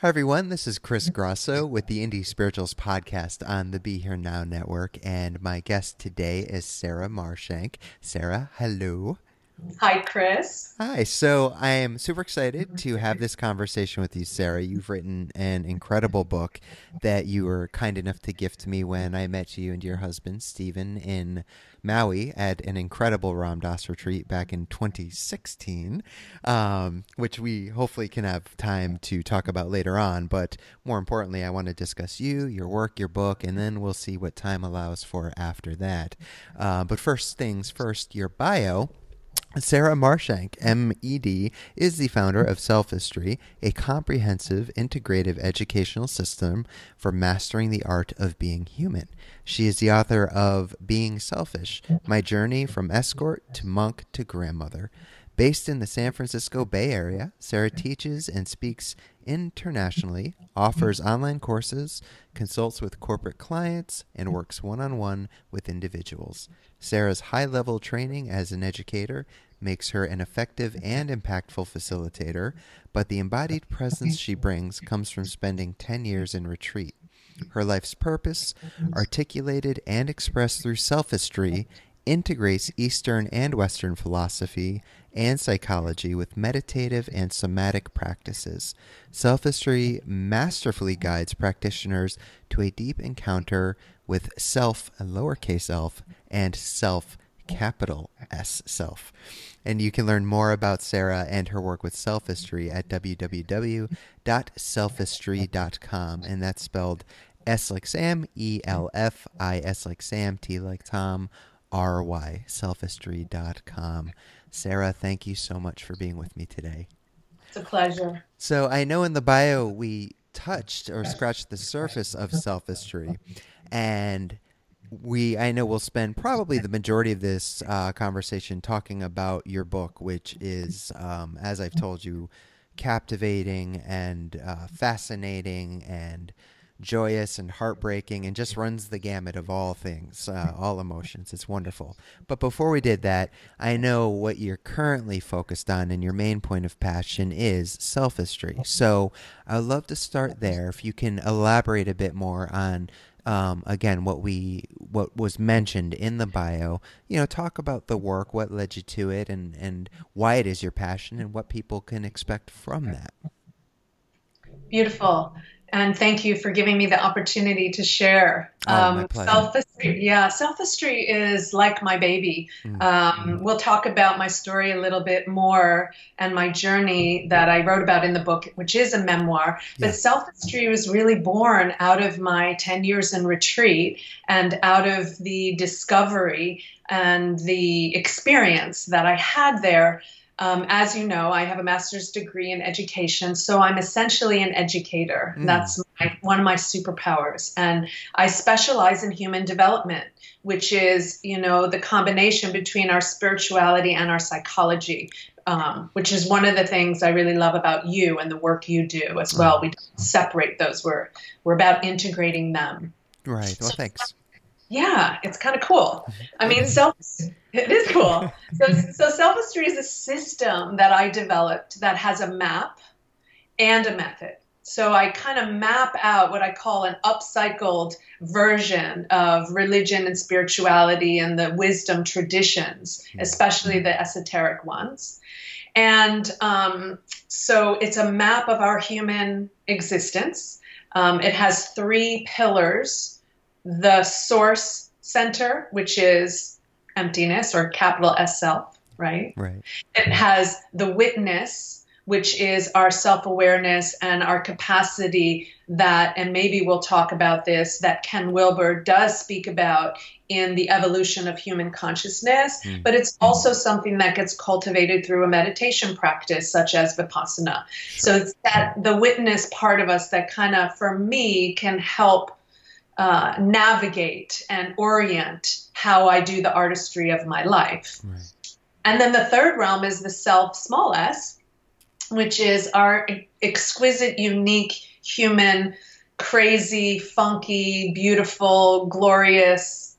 Hi, everyone. This is Chris Grosso with the Indie Spirituals podcast on the Be Here Now Network. And my guest today is Sarah Marshank. Sarah, hello. Hi, Chris. Hi. So I am super excited mm-hmm. to have this conversation with you, Sarah. You've written an incredible book that you were kind enough to gift me when I met you and your husband, Stephen, in Maui at an incredible Ram Dass retreat back in 2016, um, which we hopefully can have time to talk about later on. But more importantly, I want to discuss you, your work, your book, and then we'll see what time allows for after that. Uh, but first things first, your bio. Sarah Marshank, MED, is the founder of Selfistry, a comprehensive integrative educational system for mastering the art of being human. She is the author of Being Selfish My Journey from Escort to Monk to Grandmother. Based in the San Francisco Bay Area, Sarah teaches and speaks internationally, offers mm-hmm. online courses, consults with corporate clients, and mm-hmm. works one on one with individuals. Sarah's high level training as an educator makes her an effective and impactful facilitator, but the embodied presence she brings comes from spending 10 years in retreat. Her life's purpose, mm-hmm. articulated and expressed through selfistry, integrates Eastern and Western philosophy and psychology with meditative and somatic practices. Selfistry masterfully guides practitioners to a deep encounter with self, lowercase elf, and self, capital S self. And you can learn more about Sarah and her work with Selfistry at www.selfistry.com. And that's spelled S like Sam, E L F I S like Sam, T like Tom, R Y, selfistry.com. Sarah, thank you so much for being with me today. It's a pleasure. So I know in the bio we touched or scratched the surface of selfistry, and we I know we'll spend probably the majority of this uh, conversation talking about your book, which is, um, as I've told you, captivating and uh, fascinating and joyous and heartbreaking and just runs the gamut of all things, uh, all emotions. It's wonderful. But before we did that, I know what you're currently focused on and your main point of passion is selfistry. So I'd love to start there. If you can elaborate a bit more on. Um, again, what we what was mentioned in the bio, you know, talk about the work, what led you to it, and and why it is your passion, and what people can expect from that. Beautiful and thank you for giving me the opportunity to share. Oh, um, selfistry, yeah, selfistry is like my baby. Mm-hmm. Um, we'll talk about my story a little bit more and my journey that I wrote about in the book, which is a memoir. But selfistry was really born out of my 10 years in retreat and out of the discovery and the experience that I had there um, as you know, I have a master's degree in education, so I'm essentially an educator. Mm. That's my, one of my superpowers. And I specialize in human development, which is, you know, the combination between our spirituality and our psychology. um, which is one of the things I really love about you and the work you do as well. We don't separate those. We're we're about integrating them. Right. Well, so, thanks. Yeah, it's kind of cool. I mean, self it is cool. So, so Selfistry is a system that I developed that has a map and a method. So I kind of map out what I call an upcycled version of religion and spirituality and the wisdom traditions, hmm. especially the esoteric ones. And um, so it's a map of our human existence. Um, it has three pillars the source center, which is emptiness or capital S self, right? Right. It has the witness, which is our self awareness and our capacity that, and maybe we'll talk about this, that Ken Wilber does speak about in the evolution of human consciousness, mm. but it's also something that gets cultivated through a meditation practice such as Vipassana. Sure. So it's that the witness part of us that kind of, for me, can help uh, navigate and orient how I do the artistry of my life. Right. And then the third realm is the self, small s, which is our exquisite, unique human, crazy, funky, beautiful, glorious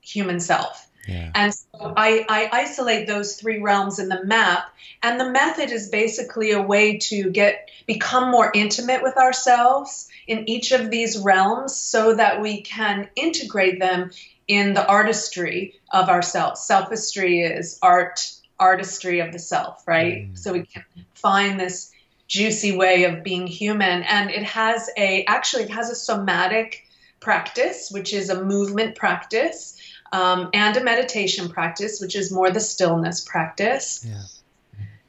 human self. Yeah. And I, I isolate those three realms in the map. And the method is basically a way to get become more intimate with ourselves in each of these realms so that we can integrate them in the artistry of ourselves. Selfistry is art artistry of the self, right? Mm. So we can find this juicy way of being human. And it has a, actually, it has a somatic practice, which is a movement practice, um, and a meditation practice, which is more the stillness practice. Yeah.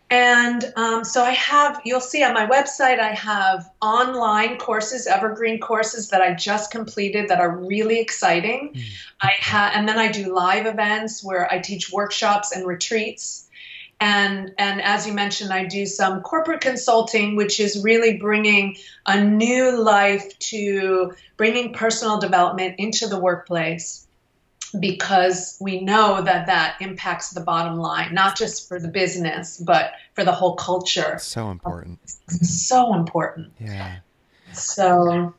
And um, so I have, you'll see on my website, I have online courses, evergreen courses that I just completed that are really exciting. Mm. I have, and then I do live events where I teach workshops and retreats. And, and as you mentioned, I do some corporate consulting, which is really bringing a new life to bringing personal development into the workplace because we know that that impacts the bottom line, not just for the business, but for the whole culture. So important. So important. Yeah. So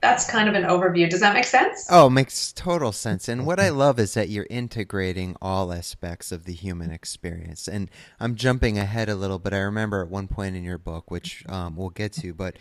that's kind of an overview. Does that make sense? Oh, makes total sense. And what I love is that you're integrating all aspects of the human experience. And I'm jumping ahead a little, but I remember at one point in your book, which um, we'll get to, but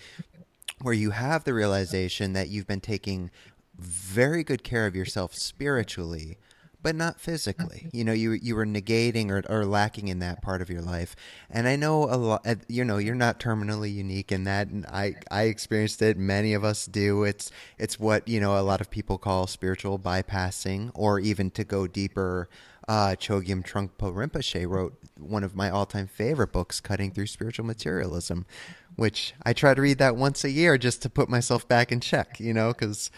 where you have the realization that you've been taking very good care of yourself spiritually but not physically. You know, you you were negating or, or lacking in that part of your life. And I know a lot. Uh, you know, you're not terminally unique in that. And I I experienced it. Many of us do. It's it's what you know a lot of people call spiritual bypassing, or even to go deeper. Uh, Chogyam Trungpa Rinpoche wrote one of my all-time favorite books, Cutting Through Spiritual Materialism, which I try to read that once a year just to put myself back in check. You know, because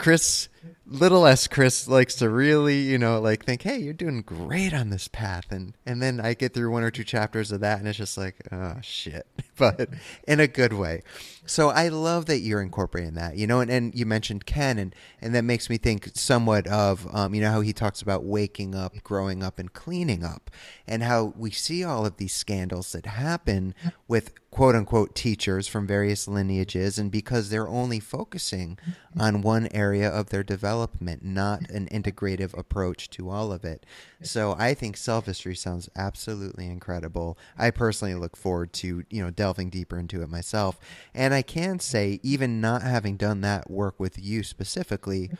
Chris, little s Chris likes to really, you know, like think, hey, you're doing great on this path, and and then I get through one or two chapters of that, and it's just like, oh shit, but in a good way. So I love that you're incorporating that, you know, and, and you mentioned Ken, and and that makes me think somewhat of, um, you know, how he talks about waking up, growing up, and cleaning up, and how we see all of these scandals that happen with quote unquote teachers from various lineages, and because they're only focusing on one area of their development, not an integrative approach to all of it. So I think Selfistry sounds absolutely incredible. I personally look forward to, you know, delving deeper into it myself. And I can say, even not having done that work with you specifically,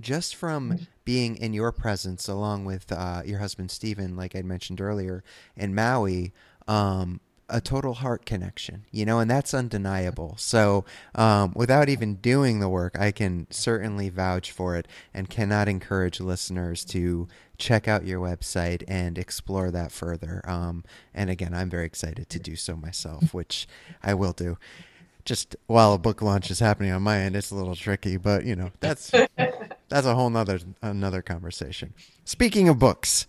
just from being in your presence along with uh, your husband Stephen, like I mentioned earlier, in Maui, um, a total heart connection, you know, and that's undeniable. So, um, without even doing the work, I can certainly vouch for it and cannot encourage listeners to check out your website and explore that further. Um, and again, I'm very excited to do so myself, which I will do. Just while a book launch is happening on my end, it's a little tricky, but you know that's that's a whole nother another conversation. Speaking of books,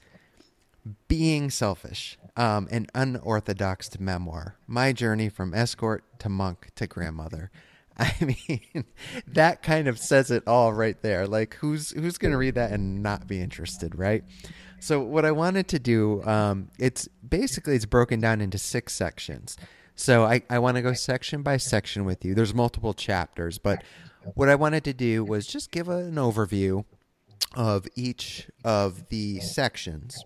being selfish um, an unorthodox memoir. My journey from escort to monk to grandmother. I mean, that kind of says it all right there. Like, who's who's going to read that and not be interested, right? So what I wanted to do, um, it's basically it's broken down into six sections. So I, I want to go section by section with you. There's multiple chapters, but what I wanted to do was just give an overview of each of the sections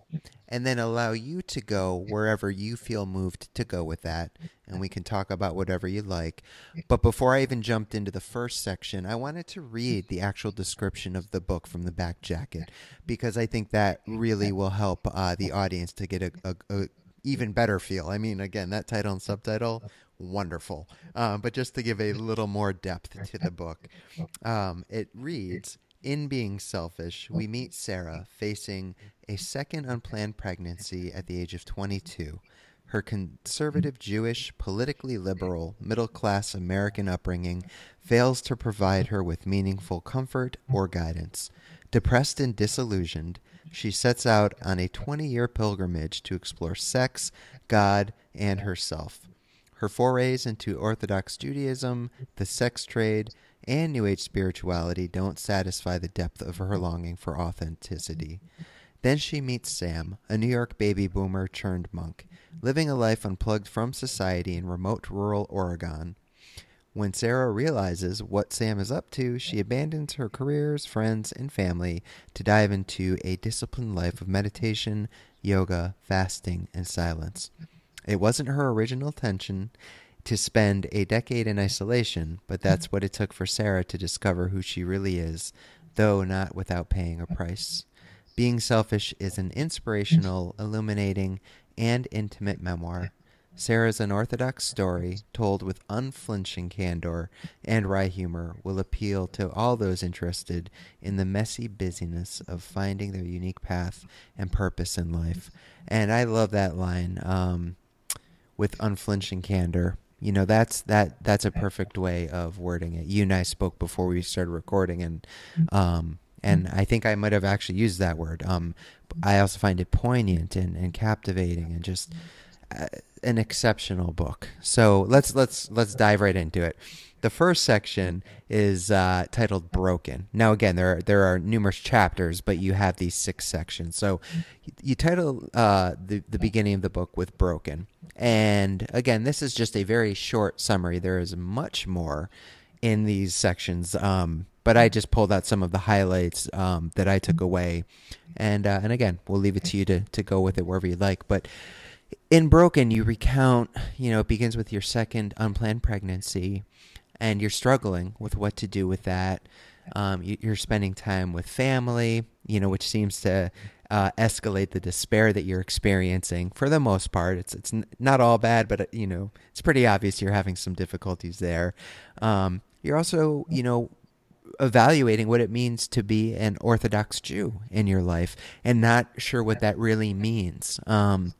and then allow you to go wherever you feel moved to go with that and we can talk about whatever you like. But before i even jumped into the first section i wanted to read the actual description of the book from the back jacket because i think that really will help uh, the audience to get a, a, a, even better feel. I mean again that title and subtitle wonderful. Uh, but just to give a little more depth to the book um, it reads in being selfish, we meet Sarah facing a second unplanned pregnancy at the age of 22. Her conservative Jewish, politically liberal, middle class American upbringing fails to provide her with meaningful comfort or guidance. Depressed and disillusioned, she sets out on a 20 year pilgrimage to explore sex, God, and herself. Her forays into Orthodox Judaism, the sex trade, and New Age spirituality don't satisfy the depth of her longing for authenticity. Then she meets Sam, a New York baby boomer turned monk, living a life unplugged from society in remote rural Oregon. When Sarah realizes what Sam is up to, she abandons her careers, friends, and family to dive into a disciplined life of meditation, yoga, fasting, and silence. It wasn't her original intention, to spend a decade in isolation, but that's what it took for Sarah to discover who she really is, though not without paying a price. Being Selfish is an inspirational, illuminating, and intimate memoir. Sarah's unorthodox story, told with unflinching candor and wry humor, will appeal to all those interested in the messy busyness of finding their unique path and purpose in life. And I love that line um, with unflinching candor you know that's that that's a perfect way of wording it. You and i spoke before we started recording and um and i think i might have actually used that word. Um i also find it poignant and, and captivating and just uh, an exceptional book. So let's let's let's dive right into it the first section is uh, titled "Broken." Now, again, there are, there are numerous chapters, but you have these six sections. So, you, you title uh, the the beginning of the book with "Broken," And again, this is just a very short summary. There is much more in these sections, um, but I just pulled out some of the highlights um, that I took away. And uh, and again, we'll leave it to you to to go with it wherever you like. But in Broken, you recount, you know, it begins with your second unplanned pregnancy, and you're struggling with what to do with that. Um, you, are spending time with family, you know, which seems to uh, escalate the despair that you're experiencing. For the most part, it's it's not all bad, but uh, you know it's pretty obvious you're having some difficulties there. Um, you're also you know evaluating what it means to be an Orthodox Jew in your life, and not sure what that really means. Um,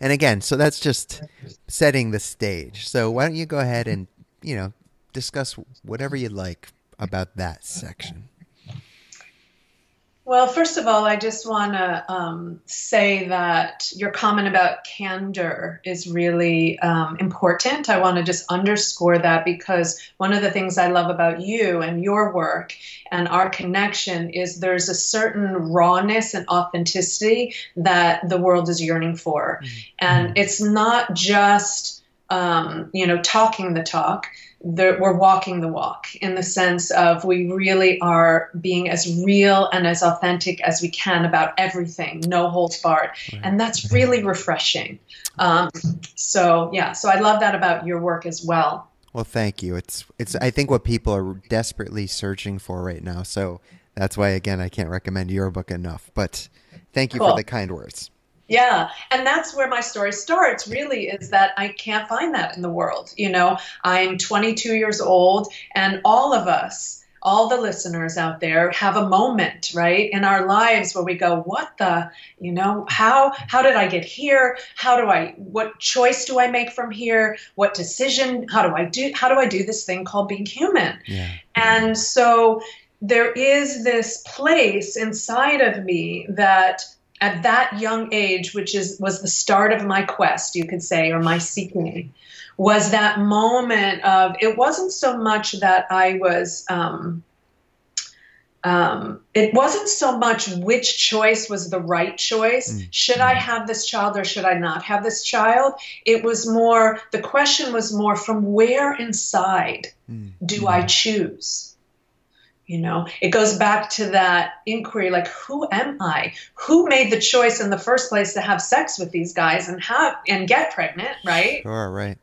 and again, so that's just setting the stage. So why don't you go ahead and you know discuss whatever you like about that section. Well, first of all, I just want to um, say that your comment about candor is really um, important. I want to just underscore that because one of the things I love about you and your work and our connection is there's a certain rawness and authenticity that the world is yearning for. Mm-hmm. And it's not just, um, you know, talking the talk we're walking the walk in the sense of we really are being as real and as authentic as we can about everything, no holds barred, right. and that's really refreshing. Um, so yeah, so I love that about your work as well. Well, thank you. It's it's I think what people are desperately searching for right now. So that's why again I can't recommend your book enough. But thank you cool. for the kind words. Yeah, and that's where my story starts really is that I can't find that in the world. You know, I'm 22 years old, and all of us, all the listeners out there have a moment, right, in our lives where we go, "What the, you know, how how did I get here? How do I what choice do I make from here? What decision? How do I do how do I do this thing called being human?" Yeah. And so there is this place inside of me that at that young age, which is was the start of my quest, you could say, or my seeking, was that moment of it wasn't so much that I was um, um, it wasn't so much which choice was the right choice. Mm. Should I mm. have this child or should I not have this child? It was more, the question was more from where inside mm. do I choose? You know, it goes back to that inquiry like, who am I? Who made the choice in the first place to have sex with these guys and have and get pregnant, right? Sure, right.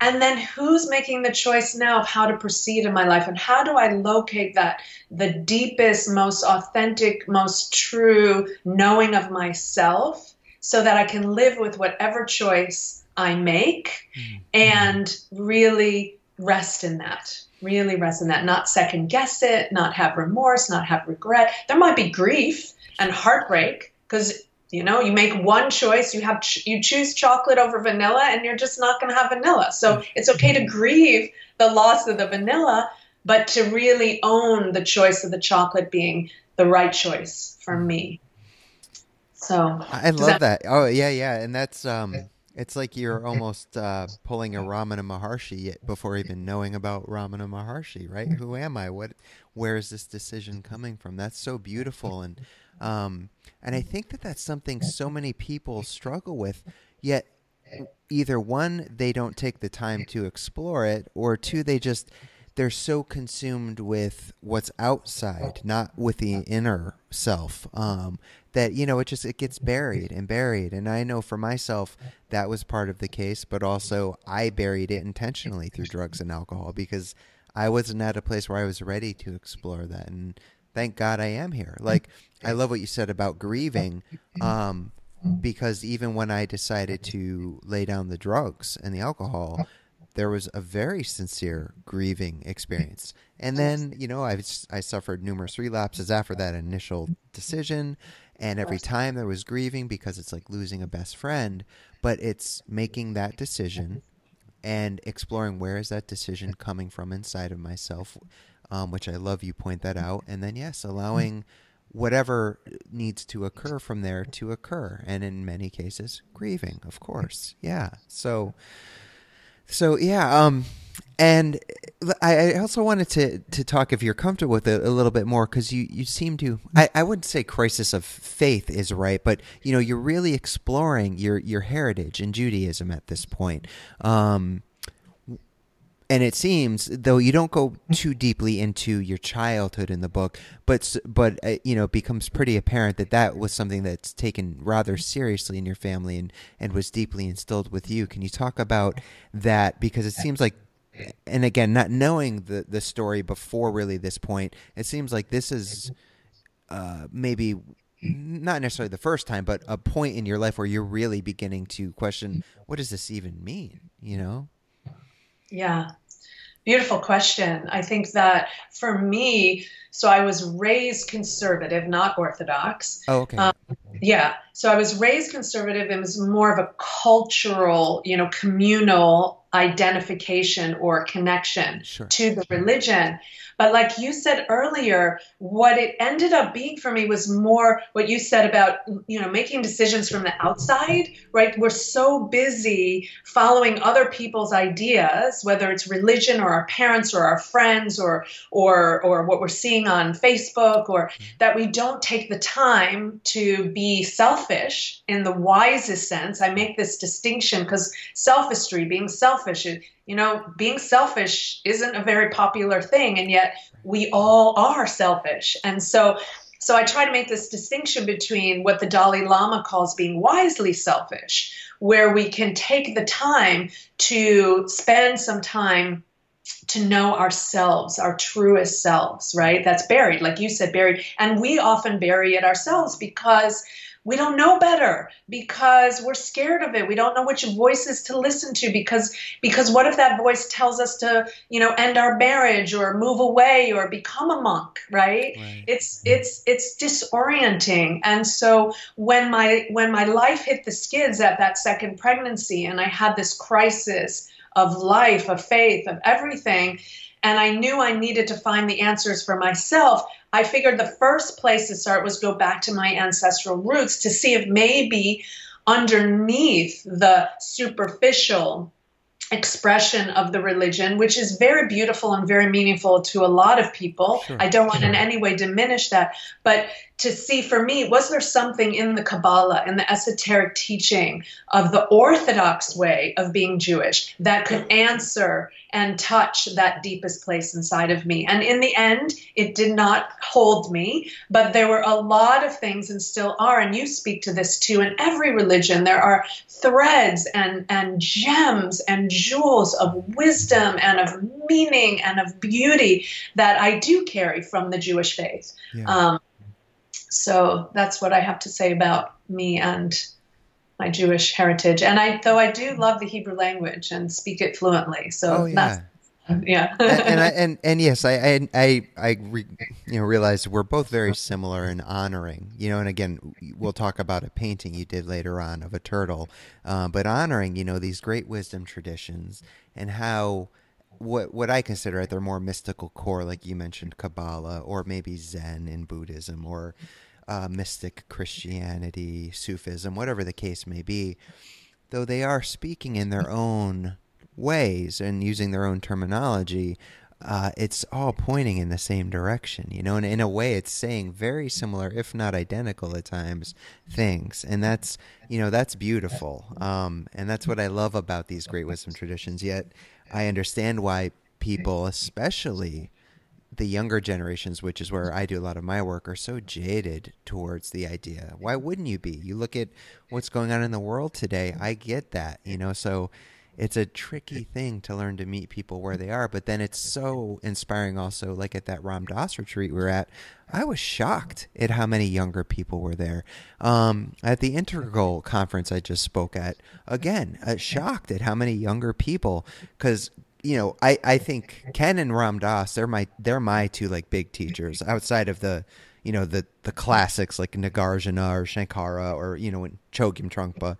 And then who's making the choice now of how to proceed in my life and how do I locate that the deepest, most authentic, most true knowing of myself so that I can live with whatever choice I make mm-hmm. and really rest in that. Really rest in that, not second guess it, not have remorse, not have regret. There might be grief and heartbreak because you know, you make one choice, you have ch- you choose chocolate over vanilla and you're just not going to have vanilla. So it's okay to grieve the loss of the vanilla, but to really own the choice of the chocolate being the right choice for me. So I love that, that, Oh yeah, yeah, and that's um it's like you're almost uh, pulling a Ramana Maharshi before even knowing about Ramana Maharshi, right? Who am I? What where is this decision coming from? That's so beautiful and um and I think that that's something so many people struggle with, yet either one, they don't take the time to explore it, or two, they just they're so consumed with what's outside, not with the inner self, um, that you know it just it gets buried and buried. And I know for myself that was part of the case, but also I buried it intentionally through drugs and alcohol because I wasn't at a place where I was ready to explore that. And thank God I am here. Like I love what you said about grieving, um, because even when I decided to lay down the drugs and the alcohol, there was a very sincere grieving experience. And then, you know, I I suffered numerous relapses after that initial decision, and every time there was grieving because it's like losing a best friend, but it's making that decision and exploring where is that decision coming from inside of myself um, which I love you point that out. And then, yes, allowing whatever needs to occur from there to occur. And in many cases, grieving, of course. Yeah. So, so yeah. Um, and I also wanted to, to talk, if you're comfortable with it, a little bit more, because you, you seem to, I, I wouldn't say crisis of faith is right, but, you know, you're really exploring your, your heritage in Judaism at this point. Um, and it seems though you don't go too deeply into your childhood in the book but but uh, you know it becomes pretty apparent that that was something that's taken rather seriously in your family and and was deeply instilled with you can you talk about that because it seems like and again not knowing the the story before really this point it seems like this is uh, maybe not necessarily the first time but a point in your life where you're really beginning to question what does this even mean you know yeah Beautiful question. I think that for me, so I was raised conservative, not Orthodox. Oh, okay. Um, yeah. So I was raised conservative. It was more of a cultural, you know, communal identification or connection sure. to the religion. But like you said earlier, what it ended up being for me was more what you said about, you know, making decisions from the outside, right? We're so busy following other people's ideas, whether it's religion or our parents or our friends or or or what we're seeing on Facebook or mm-hmm. that we don't take the time to be selfish in the wisest sense. I make this distinction because selfistry, being selfish, you know, being selfish isn't a very popular thing, and yet we all are selfish. And so, so I try to make this distinction between what the Dalai Lama calls being wisely selfish, where we can take the time to spend some time to know ourselves, our truest selves, right? That's buried, like you said, buried. And we often bury it ourselves because we don't know better because we're scared of it. We don't know which voices to listen to because because what if that voice tells us to you know end our marriage or move away or become a monk right, right. it's it's it's disorienting. And so when my when my life hit the skids at that second pregnancy and i had this crisis of life of faith of everything and I knew I needed to find the answers for myself, I figured the first place to start was go back to my ancestral roots to see if maybe underneath the superficial expression of the religion, which is very beautiful and very meaningful to a lot of people. Sure. I don't want sure. in any way diminish that. But to see for me, was there something in the Kabbalah, and the esoteric teaching of the Orthodox way of being Jewish that could answer and touch that deepest place inside of me? And in the end, it did not hold me, but there were a lot of things and still are, and you speak to this too. In every religion, there are threads and, and gems and jewels of wisdom and of meaning and of beauty that I do carry from the Jewish faith. Yeah. Um, so that's what I have to say about me and my Jewish heritage. And I, though I do love the Hebrew language and speak it fluently, so oh, yeah. yeah. and, and, I, and and yes, I I I, I re, you know realized we're both very similar in honoring. You know, and again, we'll talk about a painting you did later on of a turtle, uh, but honoring you know these great wisdom traditions and how what what I consider at their more mystical core, like you mentioned, Kabbalah or maybe Zen in Buddhism or uh, mystic Christianity, Sufism, whatever the case may be, though they are speaking in their own ways and using their own terminology, uh, it's all pointing in the same direction, you know, and in a way it's saying very similar, if not identical at times, things. And that's, you know, that's beautiful. Um, and that's what I love about these great wisdom traditions. Yet I understand why people, especially the younger generations, which is where I do a lot of my work, are so jaded towards the idea. Why wouldn't you be? You look at what's going on in the world today. I get that, you know. So it's a tricky thing to learn to meet people where they are, but then it's so inspiring. Also, like at that Ram Dass retreat we were at, I was shocked at how many younger people were there. Um, at the Integral conference I just spoke at, again, uh, shocked at how many younger people because you know, I, I think Ken and Ram Dass, they're my they're my two like big teachers outside of the you know the the classics like Nagarjuna or Shankara or you know in Chogyam Trungpa,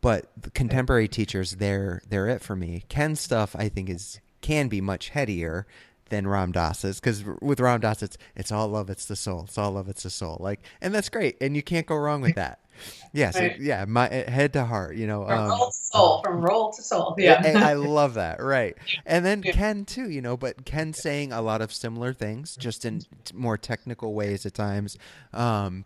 but the contemporary teachers they're they're it for me. Ken's stuff I think is can be much headier than Ram Dass's because with Ram Dass it's it's all love it's the soul it's all love it's the soul. Like and that's great and you can't go wrong with that Yes, right. yeah, my eh, head to heart, you know, from um, role to soul, from role to soul. Yeah, I love that. Right, and then yeah. Ken too, you know, but Ken saying a lot of similar things, just in more technical ways at times. Um,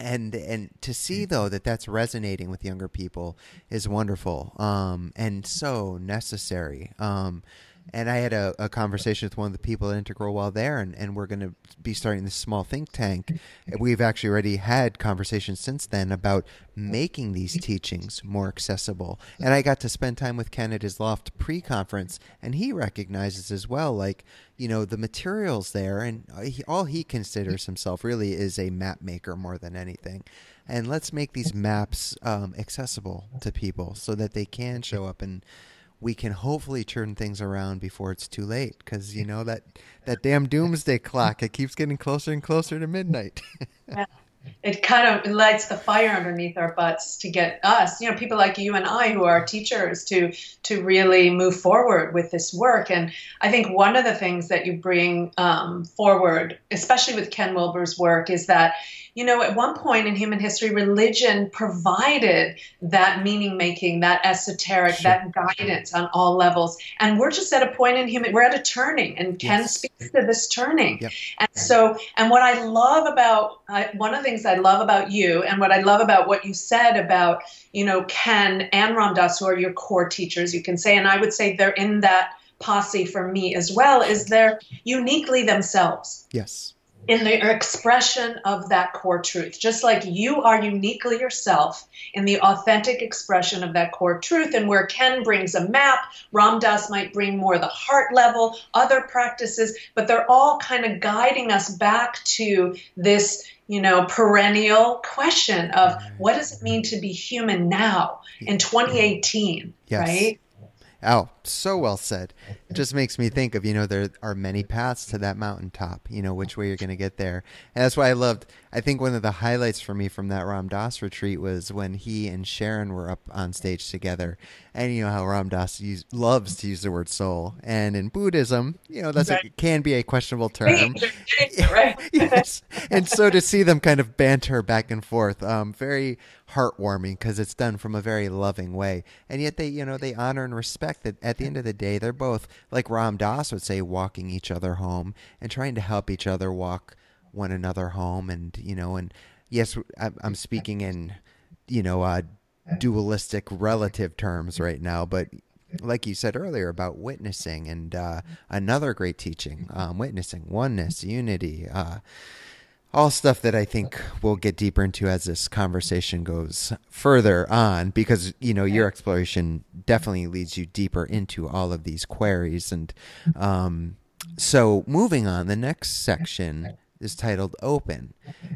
and and to see though that that's resonating with younger people is wonderful um, and so necessary. Um, and I had a, a, conversation with one of the people at Integral while there, and, and we're going to be starting this small think tank. We've actually already had conversations since then about making these teachings more accessible. And I got to spend time with Ken at his loft pre conference, and he recognizes as well, like, you know, the materials there, and he, all he considers himself really is a map maker more than anything. And let's make these maps um, accessible to people so that they can show up and we can hopefully turn things around before it's too late because you know that that damn doomsday clock it keeps getting closer and closer to midnight yeah. it kind of lights the fire underneath our butts to get us you know people like you and i who are teachers to to really move forward with this work and i think one of the things that you bring um, forward especially with ken wilber's work is that you know, at one point in human history, religion provided that meaning making, that esoteric, sure. that guidance on all levels. And we're just at a point in human, we're at a turning, and Ken yes. speaks to this turning. Yep. And so, and what I love about, uh, one of the things I love about you, and what I love about what you said about, you know, Ken and Ram Dass, who are your core teachers, you can say, and I would say they're in that posse for me as well, is they're uniquely themselves. Yes in the expression of that core truth. Just like you are uniquely yourself in the authentic expression of that core truth, and where Ken brings a map, Ram Dass might bring more the heart level, other practices, but they're all kind of guiding us back to this you know, perennial question of mm-hmm. what does it mean to be human now in mm-hmm. 2018, yes. right? Oh, so well said. It just makes me think of, you know, there are many paths to that mountaintop, you know, which way you're going to get there. And that's why I loved, I think one of the highlights for me from that Ram Dass retreat was when he and Sharon were up on stage together. And you know how Ram Dass use, loves to use the word soul. And in Buddhism, you know, that's right. a, can be a questionable term. right. yes. And so to see them kind of banter back and forth, um, very heartwarming because it's done from a very loving way. And yet they, you know, they honor and respect that at at the end of the day, they're both like Ram Dass would say, walking each other home and trying to help each other walk one another home. And you know, and yes, I'm speaking in you know uh, dualistic relative terms right now, but like you said earlier about witnessing and uh, another great teaching, um, witnessing, oneness, unity, uh, all stuff that I think we'll get deeper into as this conversation goes further on, because you know your exploration definitely leads you deeper into all of these queries. And um, so, moving on, the next section is titled "Open,"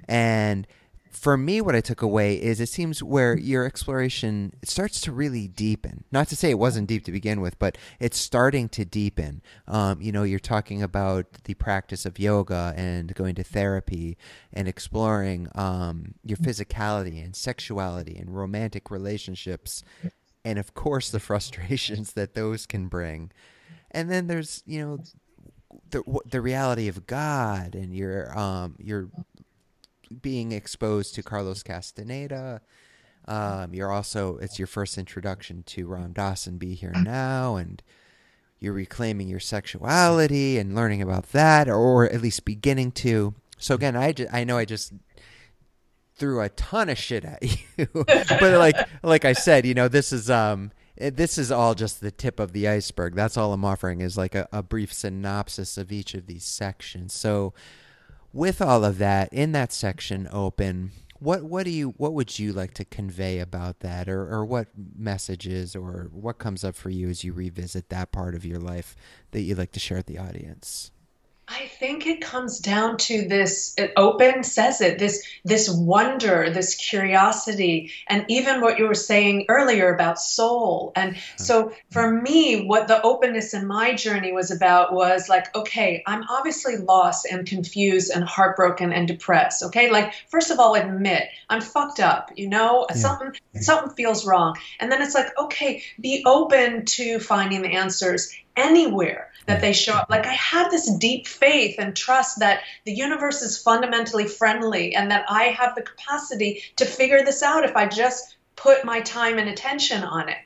and for me, what I took away is it seems where your exploration starts to really deepen. Not to say it wasn't deep to begin with, but it's starting to deepen. Um, you know, you're talking about the practice of yoga and going to therapy and exploring um, your physicality and sexuality and romantic relationships, and of course the frustrations that those can bring. And then there's you know the the reality of God and your um your being exposed to Carlos Castaneda. Um, you're also it's your first introduction to Ram Dass and Be Here Now, and you're reclaiming your sexuality and learning about that, or at least beginning to. So again, I just, I know I just threw a ton of shit at you, but like like I said, you know, this is um this is all just the tip of the iceberg. That's all I'm offering is like a, a brief synopsis of each of these sections. So with all of that in that section open what what do you what would you like to convey about that? Or or what messages or what comes up for you as you revisit that part of your life that you'd like to share with the audience I think it comes down to this it open says it this this wonder this curiosity and even what you were saying earlier about soul. And hmm. so for me what the openness in my journey was about was like okay I'm obviously lost and confused and heartbroken and depressed okay? Like first of all admit I'm fucked up you know? Yeah. something something feels wrong. And then it's like okay be open to finding the answers anywhere that they show up. Like I have this deep faith and trust that the universe is fundamentally friendly and that I have the capacity to figure this out if I just put my time and attention on it.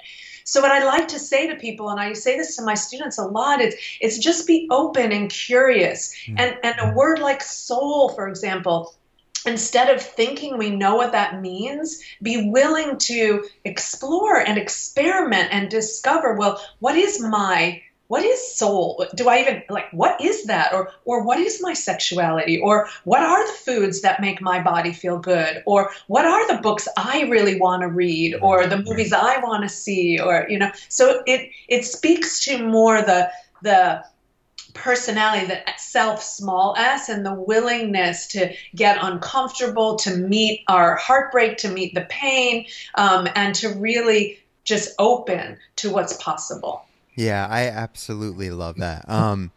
So what I like to say to people, and I say this to my students a lot, is it's just be open and curious. Mm-hmm. And and a word like soul, for example, instead of thinking we know what that means, be willing to explore and experiment and discover, well, what is my what is soul? Do i even like what is that? Or or what is my sexuality? Or what are the foods that make my body feel good? Or what are the books i really want to read? Or the movies i want to see? Or you know so it it speaks to more the the personality the self small s and the willingness to get uncomfortable to meet our heartbreak to meet the pain um, and to really just open to what's possible yeah, I absolutely love that. Um,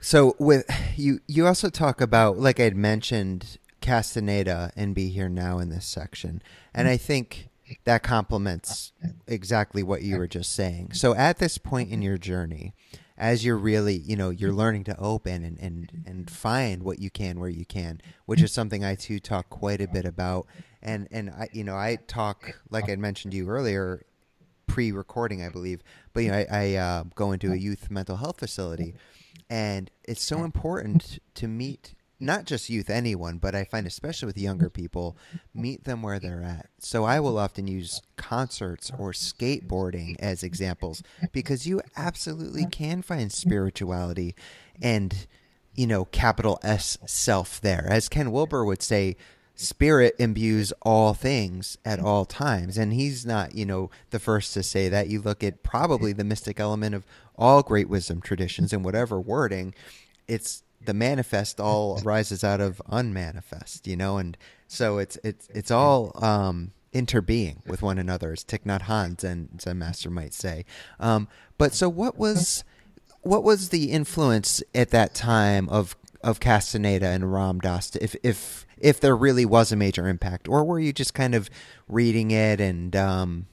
so with you, you also talk about like I'd mentioned Castaneda and be here now in this section, and I think that complements exactly what you were just saying. So at this point in your journey, as you're really, you know, you're learning to open and, and, and find what you can where you can, which is something I too talk quite a bit about. And, and I, you know, I talk, like I mentioned to you earlier, pre-recording, I believe. But you know, I, I uh, go into a youth mental health facility, and it's so important to meet not just youth, anyone, but I find especially with younger people, meet them where they're at. So I will often use concerts or skateboarding as examples because you absolutely can find spirituality and you know capital S self there. As Ken Wilber would say, spirit imbues all things at all times. And he's not you know the first to say that. You look at probably the mystic element of all great wisdom traditions and whatever wording it's the manifest all arises out of unmanifest you know? And so it's it's it's all um interbeing with one another as Thich Nhat Hanh Zen, Zen master might say. Um but so what was what was the influence at that time of of Castaneda and Ram Dass? If if if there really was a major impact, or were you just kind of reading it and um,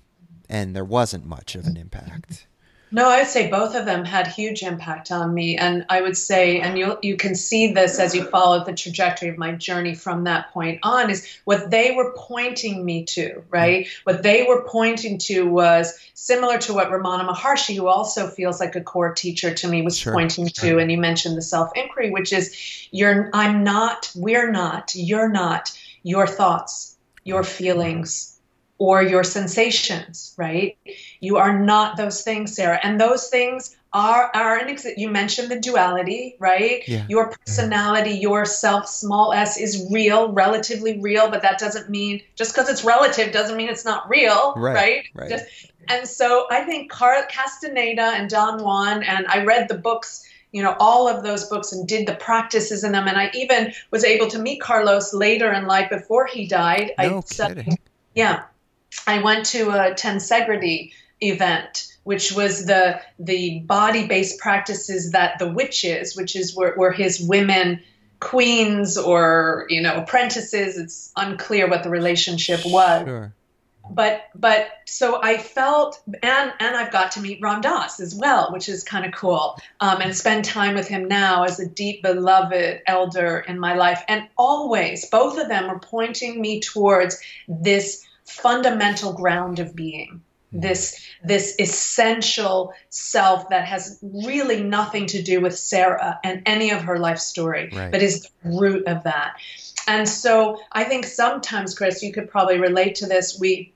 and there wasn't much of an impact? No, I would say both of them had huge impact on me, and I would say, and you you can see this as you follow the trajectory of my journey from that point on, is what they were pointing me to, right? What they were pointing to was similar to what Ramana Maharshi, who also feels like a core teacher to me, was sure. pointing to, and you mentioned the self inquiry, which is, you're, I'm not, we're not, you're not your thoughts, your feelings or your sensations, right? You are not those things, Sarah. And those things are are an exit. You mentioned the duality, right? Yeah. Your personality, your self, small s, is real, relatively real, but that doesn't mean just because it's relative doesn't mean it's not real, right? Right. right. Just, and so I think Carl Castaneda and Don Juan, and I read the books you know all of those books and did the practices in them and i even was able to meet carlos later in life before he died no I kidding. yeah I went to a tensegrity event which was the the body based practices that the witches, which is where, where his women queens or you know apprentices. It's unclear what the relationship was. Sure. But but so I felt and and I've got to meet Ram Dass as well, which is kind of cool. Um, and spend time with him now as a deep beloved elder in my life. And always both of them are pointing me towards this fundamental ground of being hmm. this this essential self that has really nothing to do with Sarah and any of her life story, right. but is the root of that. And so I think sometimes, Chris, you could probably relate to this. We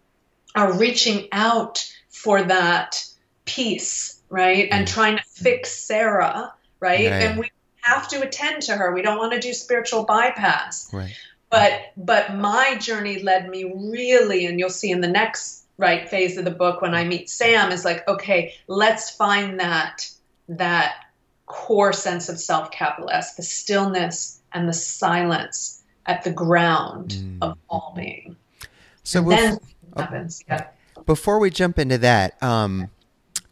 are reaching out for that peace, right? And hmm. trying to fix Sarah, right? Yeah. And we have to attend to her. We don't want to do spiritual bypass. Right but but my journey led me really and you'll see in the next right phase of the book when i meet sam is like okay let's find that that core sense of self capital s the stillness and the silence at the ground mm. of all being so then oh, happens yeah before we jump into that um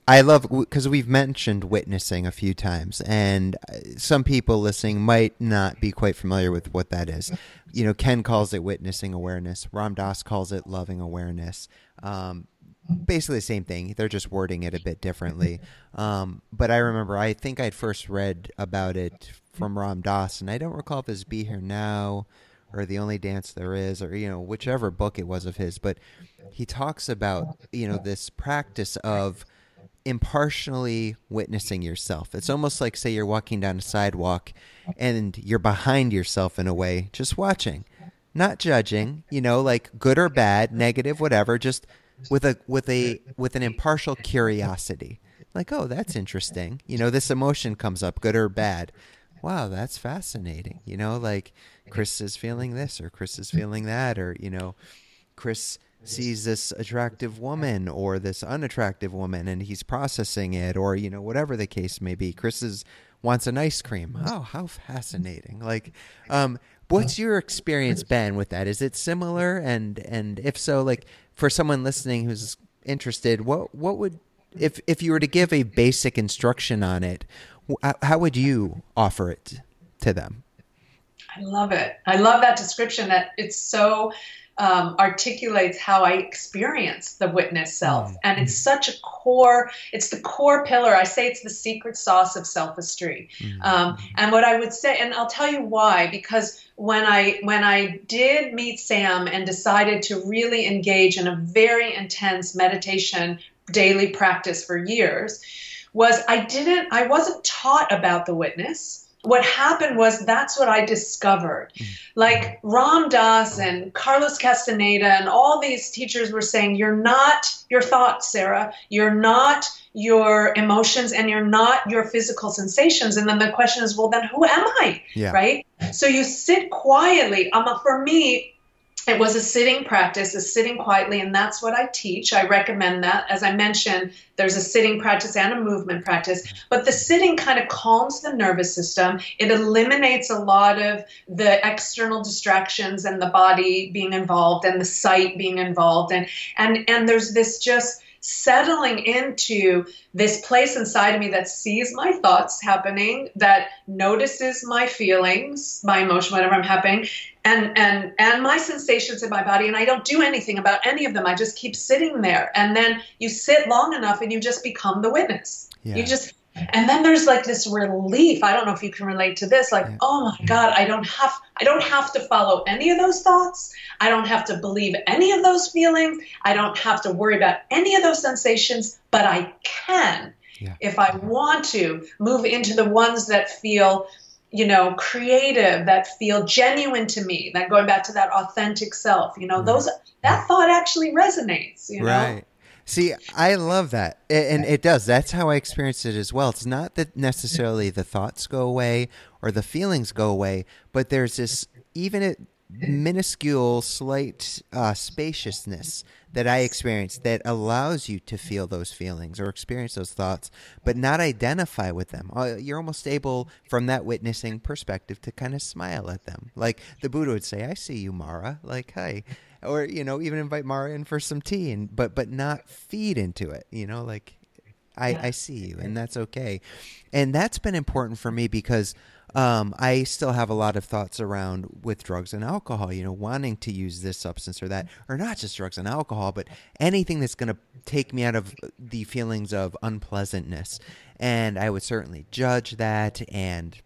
I love because we've mentioned witnessing a few times, and uh, some people listening might not be quite familiar with what that is. You know, Ken calls it witnessing awareness. Ram Dass calls it loving awareness. Um, basically the same thing. They're just wording it a bit differently. Um, but I remember, I think I'd first read about it from Ram Dass, and I don't recall if it's "Be Here Now" or "The Only Dance There Is" or you know whichever book it was of his. But he talks about you know this practice of impartially witnessing yourself. It's almost like, say, you're walking down a sidewalk and you're behind yourself in a way, just watching, not judging, you know, like good or bad, negative, whatever, just with a with a with an impartial curiosity. Like, oh, that's interesting. You know, this emotion comes up, good or bad. Wow, that's fascinating. You know, like Chris is feeling this or Chris is feeling that or, you know, Chris sees this attractive woman or this unattractive woman and he's processing it or you know whatever the case may be. Chris wants an ice cream. Oh how fascinating. Like um what's your experience been with that? Is it similar? And and if so like for someone listening who's interested what what would if if you were to give a basic instruction on it how would you offer it to them? I love it. I love that description that it's so um, articulates how I experience the witness self. Mm-hmm. And it's such a core, it's the core pillar. I say it's the secret sauce of self-esteem. Mm-hmm. Um, and what I would say, and I'll tell you why, because when I when I did meet Sam and decided to really engage in a very intense meditation daily practice for years, was I didn't I wasn't taught about the witness what happened was that's what I discovered. Mm-hmm. Like Ram Dass and Carlos Castaneda and all these teachers were saying, You're not your thoughts, Sarah. You're not your emotions and you're not your physical sensations. And then the question is, Well, then who am I? Yeah. Right? So you sit quietly. Um, for me, it was a sitting practice, a sitting quietly, and that's what I teach. I recommend that. As I mentioned, there's a sitting practice and a movement practice, but the sitting kind of calms the nervous system. It eliminates a lot of the external distractions and the body being involved and the sight being involved, and and and there's this just settling into this place inside of me that sees my thoughts happening, that notices my feelings, my emotion, whatever I'm happening, and and and my sensations in my body, and I don't do anything about any of them. I just keep sitting there, and then you sit long enough, and you just become the witness. Yeah. You just and then there's like this relief i don't know if you can relate to this like yeah. oh my god i don't have i don't have to follow any of those thoughts i don't have to believe any of those feelings i don't have to worry about any of those sensations but i can yeah. if i want to move into the ones that feel you know creative that feel genuine to me that going back to that authentic self you know right. those that thought actually resonates you know right See, I love that, and it does. That's how I experience it as well. It's not that necessarily the thoughts go away or the feelings go away, but there's this even a minuscule, slight uh, spaciousness that I experience that allows you to feel those feelings or experience those thoughts, but not identify with them. Uh, you're almost able, from that witnessing perspective, to kind of smile at them. Like the Buddha would say, "I see you, Mara." Like, "Hey." or you know even invite Mara in for some tea and but but not feed into it you know like I, yeah. I see you and that's okay and that's been important for me because um, I still have a lot of thoughts around with drugs and alcohol, you know, wanting to use this substance or that, or not just drugs and alcohol, but anything that's going to take me out of the feelings of unpleasantness. And I would certainly judge that and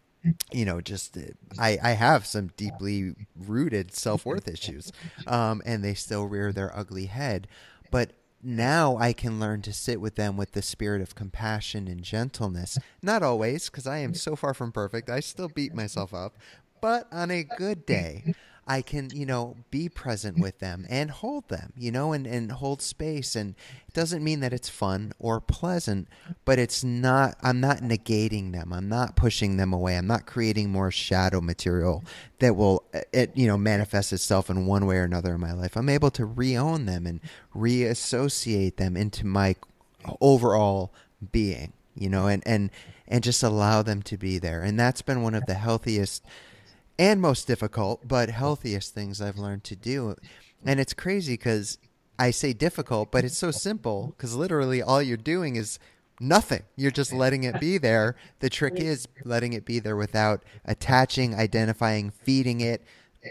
you know, just I, I have some deeply rooted self worth issues, um, and they still rear their ugly head. But now I can learn to sit with them with the spirit of compassion and gentleness. Not always, because I am so far from perfect. I still beat myself up. But on a good day, I can, you know, be present with them and hold them, you know, and, and hold space. And it doesn't mean that it's fun or pleasant, but it's not, I'm not negating them. I'm not pushing them away. I'm not creating more shadow material that will, uh, it, you know, manifest itself in one way or another in my life. I'm able to re-own them and reassociate them into my overall being, you know, and, and, and just allow them to be there. And that's been one of the healthiest and most difficult, but healthiest things I've learned to do. And it's crazy because I say difficult, but it's so simple because literally all you're doing is nothing. You're just letting it be there. The trick is letting it be there without attaching, identifying, feeding it,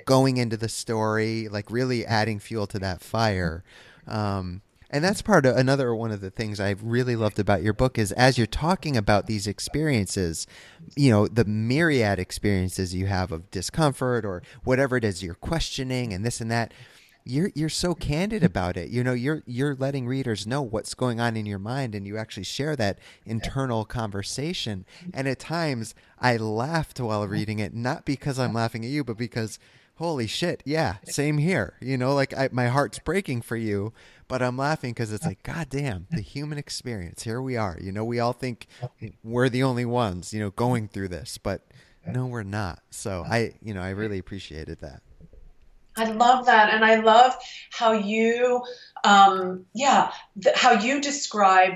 going into the story, like really adding fuel to that fire. Um, and that's part of another one of the things I've really loved about your book is as you're talking about these experiences, you know, the myriad experiences you have of discomfort or whatever it is you're questioning and this and that, you're you're so candid about it. You know, you're you're letting readers know what's going on in your mind and you actually share that internal conversation. And at times I laughed while reading it, not because I'm laughing at you, but because holy shit, yeah, same here. You know, like I, my heart's breaking for you but I'm laughing because it's like, God damn, the human experience. Here we are. You know, we all think we're the only ones, you know, going through this, but no, we're not. So I, you know, I really appreciated that. I love that. And I love how you, um, yeah, th- how you describe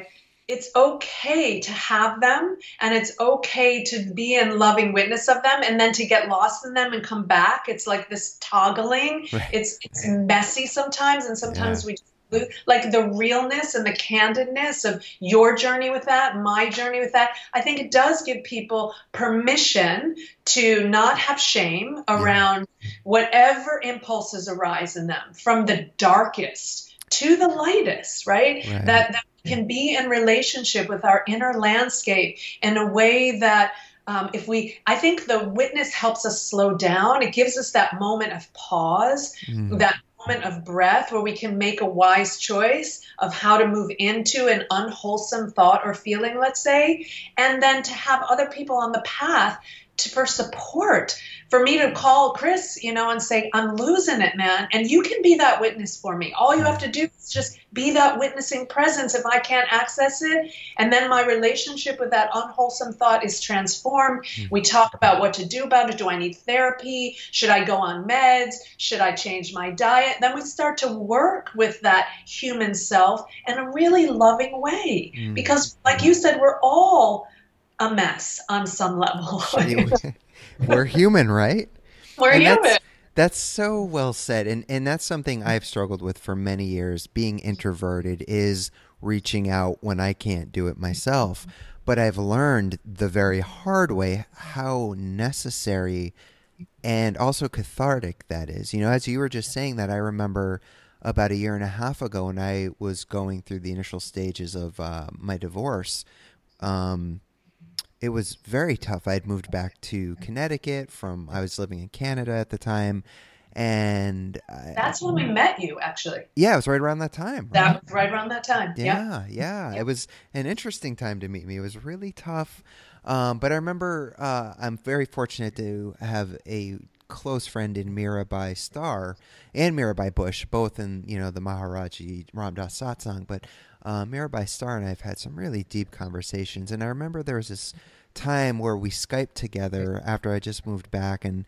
it's okay to have them and it's okay to be in loving witness of them and then to get lost in them and come back it's like this toggling right. it's it's messy sometimes and sometimes yeah. we lose like the realness and the candidness of your journey with that, my journey with that. I think it does give people permission to not have shame around whatever impulses arise in them from the darkest to the lightest, right? right. That, that can be in relationship with our inner landscape in a way that um, if we i think the witness helps us slow down it gives us that moment of pause mm. that moment of breath where we can make a wise choice of how to move into an unwholesome thought or feeling, let's say, and then to have other people on the path to, for support for me to call Chris, you know, and say, I'm losing it, man. And you can be that witness for me. All you have to do is just be that witnessing presence if I can't access it. And then my relationship with that unwholesome thought is transformed. Mm-hmm. We talk about what to do about it. Do I need therapy? Should I go on meds? Should I change my diet? Then we start to work with that human self in a really loving way. Mm-hmm. Because, like you said, we're all a mess on some level. We're human, right? We're and human. That's, that's so well said. And and that's something I've struggled with for many years. Being introverted is reaching out when I can't do it myself. But I've learned the very hard way how necessary and also cathartic that is. You know, as you were just saying that, I remember about a year and a half ago when I was going through the initial stages of uh, my divorce. Um, it was very tough. I had moved back to Connecticut from I was living in Canada at the time, and that's when we met you actually. Yeah, it was right around that time. Right? That was right around that time. Yeah, yeah, yeah. It was an interesting time to meet me. It was really tough, um, but I remember uh, I'm very fortunate to have a close friend in Mirabai Starr and Mirabai Bush, both in you know the Maharaji Ram Dass satsang. But uh, Mirabai Starr and I have had some really deep conversations, and I remember there was this time where we Skyped together after I just moved back, and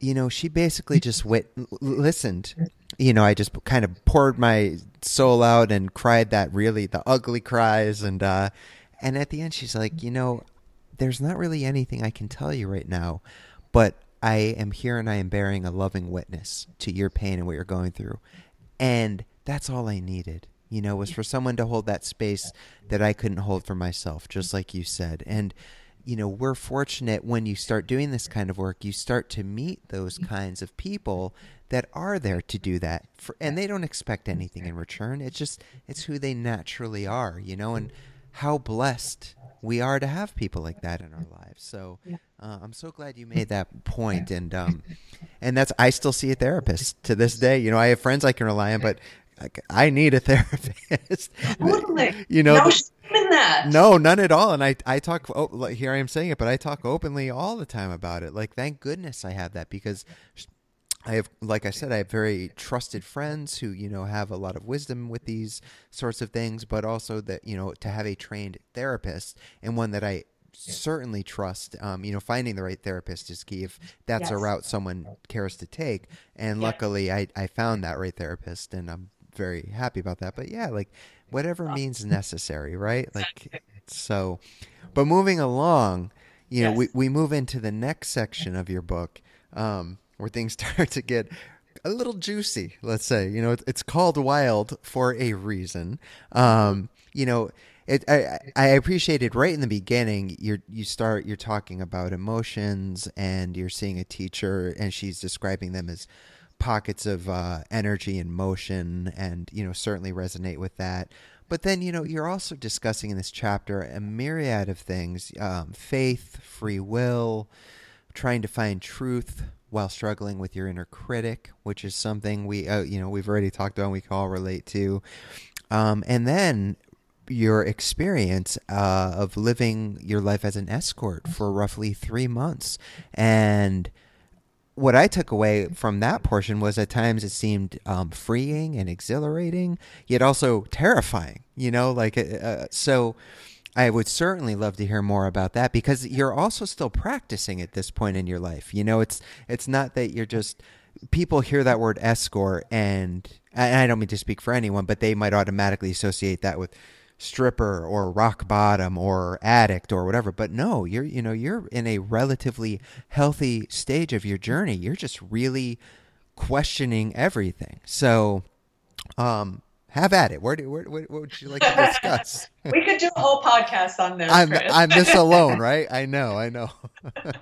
you know she basically just wit- listened. You know, I just kind of poured my soul out and cried that really the ugly cries, and uh, and at the end she's like, you know, there's not really anything I can tell you right now, but I am here and I am bearing a loving witness to your pain and what you're going through. And that's all I needed, you know, was for someone to hold that space that I couldn't hold for myself, just like you said. And, you know, we're fortunate when you start doing this kind of work, you start to meet those kinds of people that are there to do that. For, and they don't expect anything in return. It's just, it's who they naturally are, you know, and how blessed we are to have people like that in our lives. So uh, I'm so glad you made that point, and um, and that's I still see a therapist to this day. You know, I have friends I can rely on, but I need a therapist. Totally. you know, no in that. No, none at all. And I, I talk. Oh, here I am saying it, but I talk openly all the time about it. Like, thank goodness I have that because I have, like I said, I have very trusted friends who, you know, have a lot of wisdom with these sorts of things, but also that, you know, to have a trained therapist and one that I certainly trust. Um, you know, finding the right therapist is key if that's yes. a route someone cares to take. And luckily, I, I found that right therapist, and I'm very happy about that. But yeah, like whatever means necessary, right? Like so. But moving along, you know, yes. we we move into the next section of your book. Um, where things start to get a little juicy, let's say. You know, it's called Wild for a reason. Um, you know, it, I, I appreciated right in the beginning. You you start you're talking about emotions, and you're seeing a teacher, and she's describing them as pockets of uh, energy and motion, and you know certainly resonate with that. But then you know you're also discussing in this chapter a myriad of things: um, faith, free will, trying to find truth, while struggling with your inner critic, which is something we, uh, you know, we've already talked about. We can all relate to, um, and then your experience uh, of living your life as an escort for roughly three months, and what I took away from that portion was at times it seemed um, freeing and exhilarating, yet also terrifying. You know, like uh, uh so I would certainly love to hear more about that because you're also still practicing at this point in your life. You know, it's it's not that you're just people hear that word escort and, and I don't mean to speak for anyone, but they might automatically associate that with stripper or rock bottom or addict or whatever. But no, you're you know, you're in a relatively healthy stage of your journey. You're just really questioning everything. So um have at it. Where do where, what would you like to discuss? we could do a whole podcast on this. I'm. I'm this alone, right? I know, I know.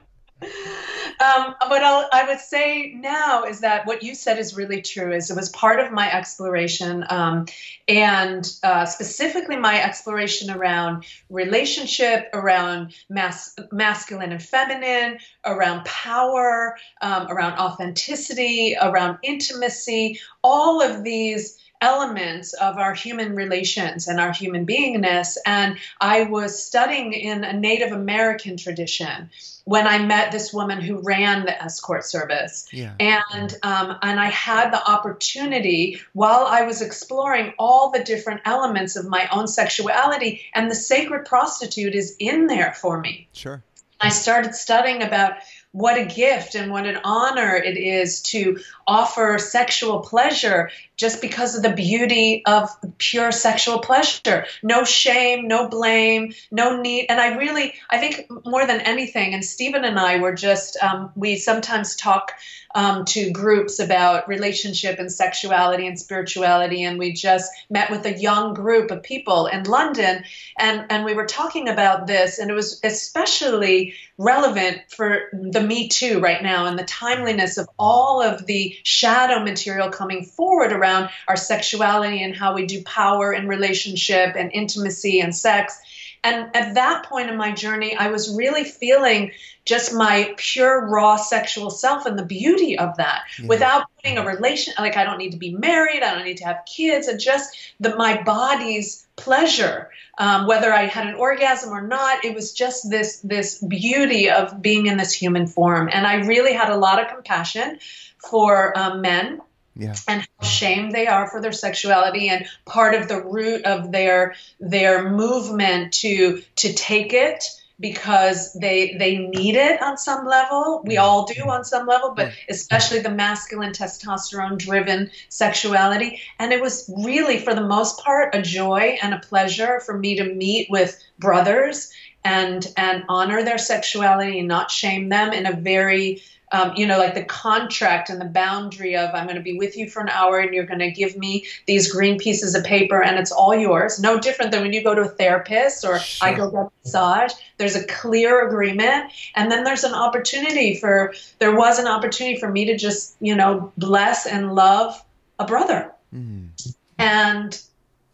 um, but I'll, i would say now is that what you said is really true. Is it was part of my exploration, um, and uh, specifically my exploration around relationship, around mas- masculine and feminine, around power, um, around authenticity, around intimacy. All of these elements of our human relations and our human beingness. And I was studying in a Native American tradition when I met this woman who ran the escort service. Yeah. And um, and I had the opportunity while I was exploring all the different elements of my own sexuality, and the sacred prostitute is in there for me. Sure. I started studying about what a gift and what an honor it is to offer sexual pleasure just because of the beauty of pure sexual pleasure. No shame, no blame, no need. And I really, I think more than anything, and Stephen and I were just, um, we sometimes talk um, to groups about relationship and sexuality and spirituality. And we just met with a young group of people in London, and, and we were talking about this, and it was especially relevant for the Me Too right now and the timeliness of all of the shadow material coming forward around our sexuality and how we do power and relationship and intimacy and sex. And at that point in my journey, I was really feeling just my pure raw sexual self and the beauty of that yeah. without putting a relation like I don't need to be married, I don't need to have kids, and just the my body's pleasure, um, whether I had an orgasm or not. It was just this this beauty of being in this human form, and I really had a lot of compassion for um, men yeah. and how ashamed they are for their sexuality and part of the root of their their movement to to take it because they they need it on some level. We all do on some level but especially the masculine testosterone driven sexuality. And it was really for the most part a joy and a pleasure for me to meet with brothers and and honor their sexuality and not shame them in a very um, you know, like the contract and the boundary of I'm going to be with you for an hour and you're going to give me these green pieces of paper and it's all yours. No different than when you go to a therapist or sure. I go get a massage. There's a clear agreement. And then there's an opportunity for, there was an opportunity for me to just, you know, bless and love a brother. Mm. And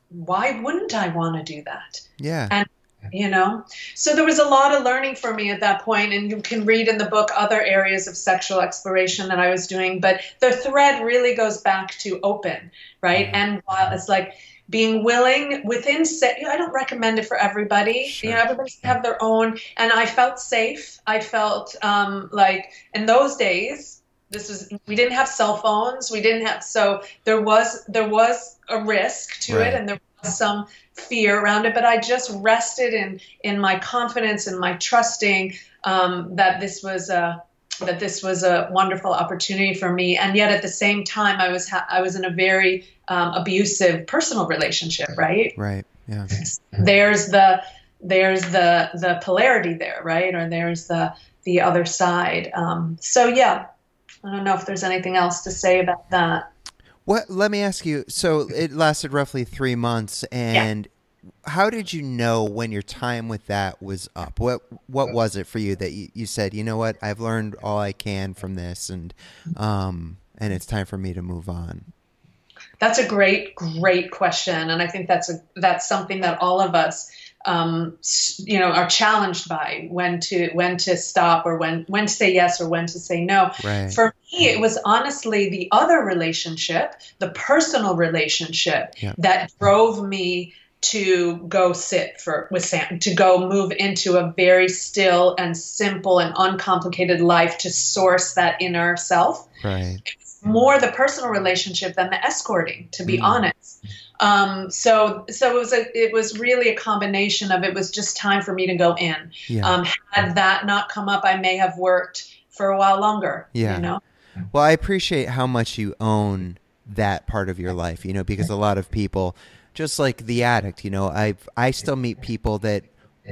why wouldn't I want to do that? Yeah. And you know? So there was a lot of learning for me at that point and you can read in the book other areas of sexual exploration that i was doing but the thread really goes back to open right? And while it's like being willing within set i don't recommend it for everybody. Sure. you know everybody have their own. And i felt safe. I felt um, like in those days this was we didn't have cell phones. We didn't have so there was there was a risk to right. it and there some fear around it, but I just rested in in my confidence and my trusting um, that this was a that this was a wonderful opportunity for me. And yet at the same time, I was ha- I was in a very um, abusive personal relationship. Right. Right. Yeah. There's the there's the the polarity there, right? Or there's the the other side. Um, so yeah, I don't know if there's anything else to say about that. What? Let me ask you. So it lasted roughly three months, and yeah. how did you know when your time with that was up? What What was it for you that you, you said, you know what, I've learned all I can from this, and um, and it's time for me to move on? That's a great, great question, and I think that's a that's something that all of us um, you know are challenged by when to when to stop or when when to say yes or when to say no right. for me it was honestly the other relationship the personal relationship yep. that drove me to go sit for with Sam, to go move into a very still and simple and uncomplicated life to source that inner self. Right. more the personal relationship than the escorting, to be mm. honest. Um, so so it was a it was really a combination of it was just time for me to go in. Yeah. Um, had that not come up, I may have worked for a while longer. Yeah. You know? Well, I appreciate how much you own that part of your life, you know, because a lot of people just like the addict, you know, I I still meet people that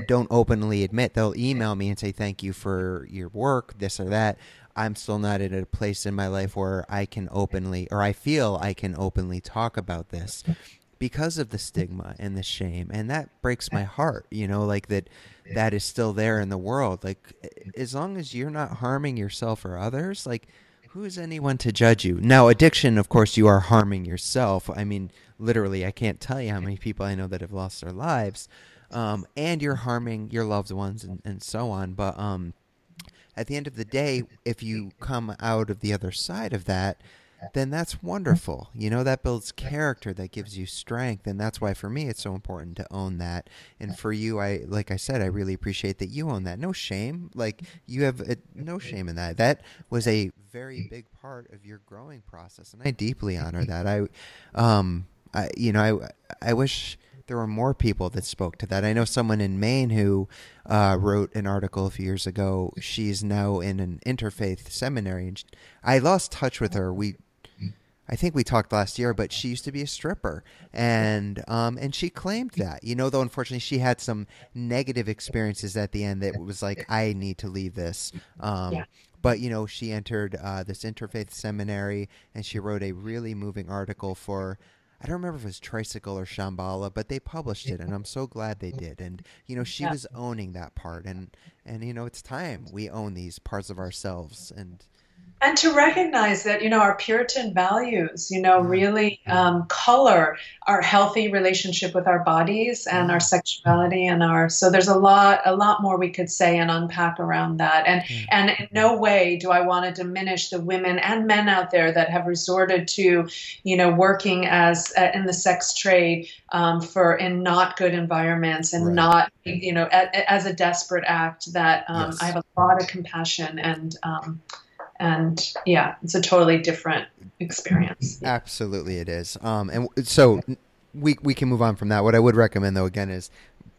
don't openly admit they'll email me and say thank you for your work, this or that. I'm still not at a place in my life where I can openly or I feel I can openly talk about this because of the stigma and the shame and that breaks my heart you know like that that is still there in the world like as long as you're not harming yourself or others like who is anyone to judge you? Now addiction of course you are harming yourself. I mean literally i can't tell you how many people i know that have lost their lives. Um, and you're harming your loved ones and, and so on. But um, at the end of the day if you come out of the other side of that then that's wonderful. You know, that builds character, that gives you strength. And that's why for me, it's so important to own that. And for you, I, like I said, I really appreciate that you own that. No shame. Like you have a, no shame in that. That was a very big part of your growing process. And I deeply honor that. I, um, I, you know, I, I wish there were more people that spoke to that. I know someone in Maine who uh, wrote an article a few years ago. She's now in an interfaith seminary, and she, I lost touch with her. We I think we talked last year, but she used to be a stripper, and um, and she claimed that. You know, though unfortunately she had some negative experiences at the end that was like, I need to leave this. Um, yeah. But you know, she entered uh, this interfaith seminary, and she wrote a really moving article for. I don't remember if it was Tricycle or Shambhala, but they published it, and I'm so glad they did. And you know, she yeah. was owning that part, and and you know, it's time we own these parts of ourselves, and and to recognize that you know our puritan values you know really um, color our healthy relationship with our bodies and our sexuality and our so there's a lot a lot more we could say and unpack around that and mm-hmm. and in no way do i want to diminish the women and men out there that have resorted to you know working as uh, in the sex trade um, for in not good environments and right. not you know a, as a desperate act that um, yes. i have a lot of compassion and um, and yeah, it's a totally different experience. Absolutely, it is. Um, and so we we can move on from that. What I would recommend, though, again, is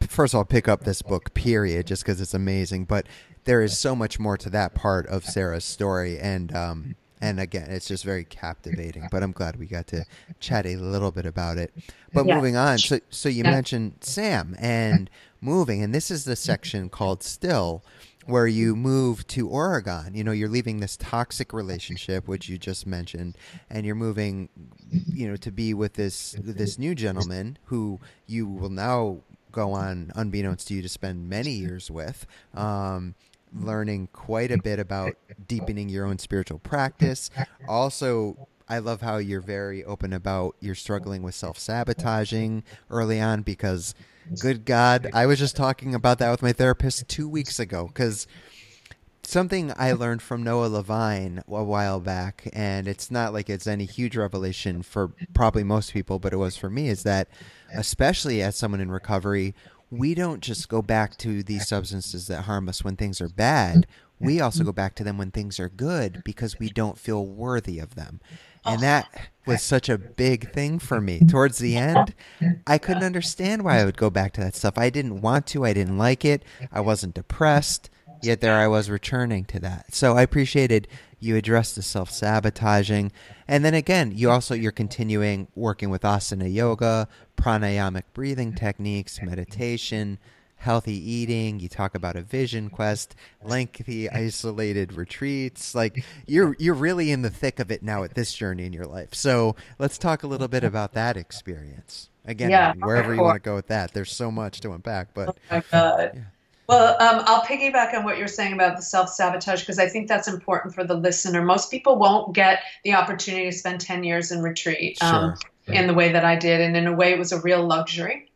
first of all pick up this book. Period, just because it's amazing. But there is so much more to that part of Sarah's story, and um, and again, it's just very captivating. But I'm glad we got to chat a little bit about it. But yeah. moving on, so so you yeah. mentioned Sam and moving, and this is the section called Still where you move to Oregon. You know, you're leaving this toxic relationship, which you just mentioned, and you're moving, you know, to be with this this new gentleman who you will now go on, unbeknownst to you, to spend many years with. Um, learning quite a bit about deepening your own spiritual practice. Also, I love how you're very open about you're struggling with self sabotaging early on because Good God. I was just talking about that with my therapist two weeks ago because something I learned from Noah Levine a while back, and it's not like it's any huge revelation for probably most people, but it was for me, is that especially as someone in recovery, we don't just go back to these substances that harm us when things are bad. We also mm-hmm. go back to them when things are good because we don't feel worthy of them. And oh. that was such a big thing for me. Towards the end, I couldn't understand why I would go back to that stuff. I didn't want to, I didn't like it, I wasn't depressed, yet there I was returning to that. So I appreciated you addressed the self-sabotaging. And then again, you also you're continuing working with asana yoga, pranayamic breathing techniques, meditation, healthy eating. You talk about a vision quest, lengthy isolated retreats. Like you're you're really in the thick of it now at this journey in your life. So let's talk a little bit about that experience. Again, yeah, wherever you want to go with that. There's so much to unpack. But oh my god. Yeah. Well, um, I'll piggyback on what you're saying about the self sabotage because I think that's important for the listener. Most people won't get the opportunity to spend 10 years in retreat um, sure. in the way that I did. And in a way, it was a real luxury.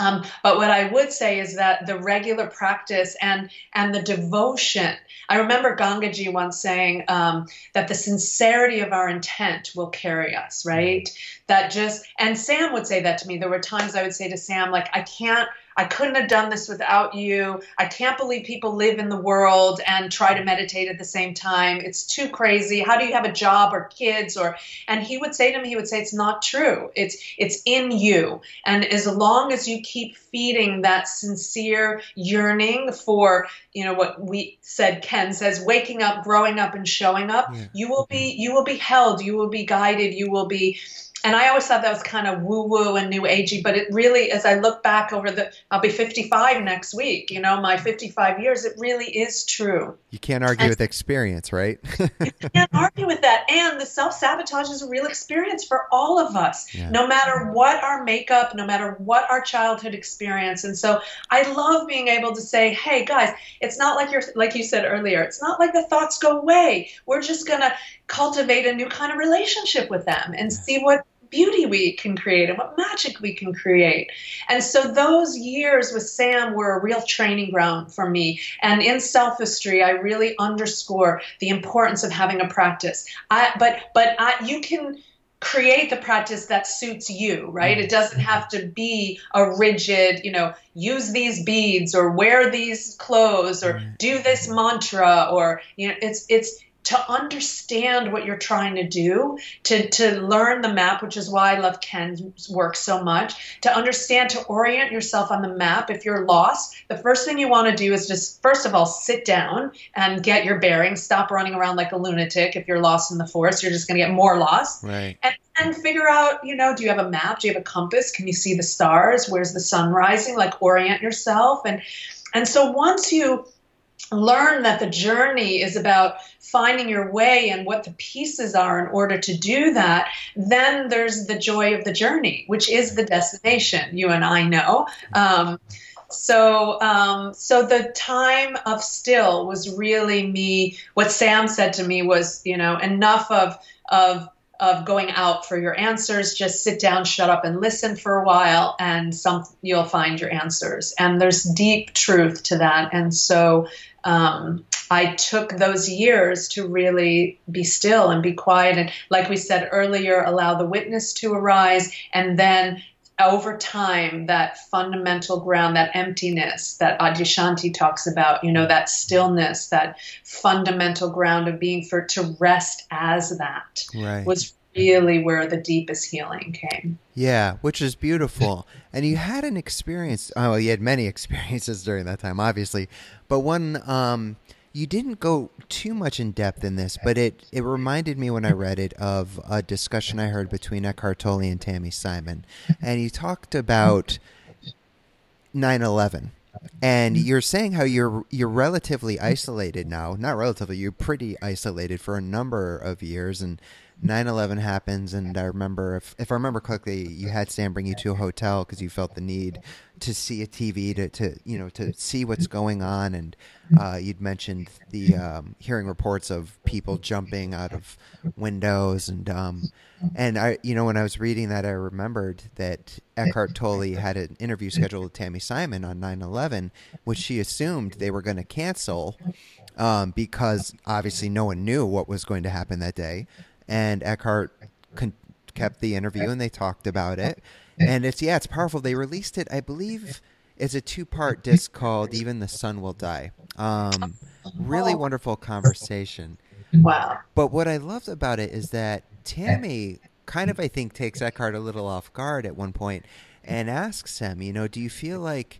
Um, but what I would say is that the regular practice and and the devotion. I remember Gangaji once saying um, that the sincerity of our intent will carry us, right? That just and Sam would say that to me. There were times I would say to Sam, like, I can't I couldn't have done this without you. I can't believe people live in the world and try to meditate at the same time. It's too crazy. How do you have a job or kids or and he would say to me he would say it's not true. It's it's in you. And as long as you keep feeding that sincere yearning for, you know what we said Ken says waking up, growing up and showing up, yeah. you will be mm-hmm. you will be held, you will be guided, you will be and I always thought that was kind of woo woo and new agey, but it really, as I look back over the, I'll be 55 next week, you know, my 55 years, it really is true. You can't argue and with experience, right? you can't argue with that. And the self sabotage is a real experience for all of us, yeah. no matter what our makeup, no matter what our childhood experience. And so I love being able to say, hey, guys, it's not like you're, like you said earlier, it's not like the thoughts go away. We're just going to cultivate a new kind of relationship with them and see what beauty we can create and what magic we can create. And so those years with Sam were a real training ground for me. And in Selfistry, I really underscore the importance of having a practice. I, but but I, you can create the practice that suits you, right? It doesn't have to be a rigid, you know, use these beads or wear these clothes or do this mantra or you know, it's it's to understand what you're trying to do, to, to learn the map, which is why I love Ken's work so much, to understand, to orient yourself on the map. If you're lost, the first thing you want to do is just, first of all, sit down and get your bearings. Stop running around like a lunatic. If you're lost in the forest, you're just going to get more lost. Right. And, and figure out, you know, do you have a map? Do you have a compass? Can you see the stars? Where's the sun rising? Like orient yourself. And, and so once you learn that the journey is about finding your way and what the pieces are in order to do that, then there's the joy of the journey, which is the destination. You and I know. Um, so, um, so the time of still was really me. What Sam said to me was, you know, enough of of of going out for your answers. Just sit down, shut up, and listen for a while, and some you'll find your answers. And there's deep truth to that. And so um, I took those years to really be still and be quiet. And like we said earlier, allow the witness to arise. And then over time, that fundamental ground, that emptiness that Adyashanti talks about, you know, that stillness, that fundamental ground of being for to rest as that right. was really where the deepest healing came. Yeah, which is beautiful. And you had an experience. Oh, you had many experiences during that time, obviously, but one um, you didn't go too much in depth in this, but it it reminded me when I read it of a discussion I heard between Eckhart Tolle and Tami Simon, and you talked about 9/11 and you're saying how you're you're relatively isolated now not relatively you're pretty isolated for a number of years and 9-11 happens and i remember if, if i remember correctly you had sam bring you to a hotel because you felt the need to see a tv to, to you know to see what's going on and uh, you'd mentioned the um, hearing reports of people jumping out of windows and um, and i you know when i was reading that i remembered that eckhart tolle had an interview scheduled with tami simon on 9-11 which she assumed they were going to cancel um, because obviously no one knew what was going to happen that day and Eckhart con- kept the interview and they talked about it. And it's yeah, it's powerful. They released it, I believe, it's a two-part disc called "Even the Sun Will Die." Um, really wonderful conversation. Wow. But what I loved about it is that Tami kind of, I think, takes Eckhart a little off guard at one point and asks him, you know, do you feel like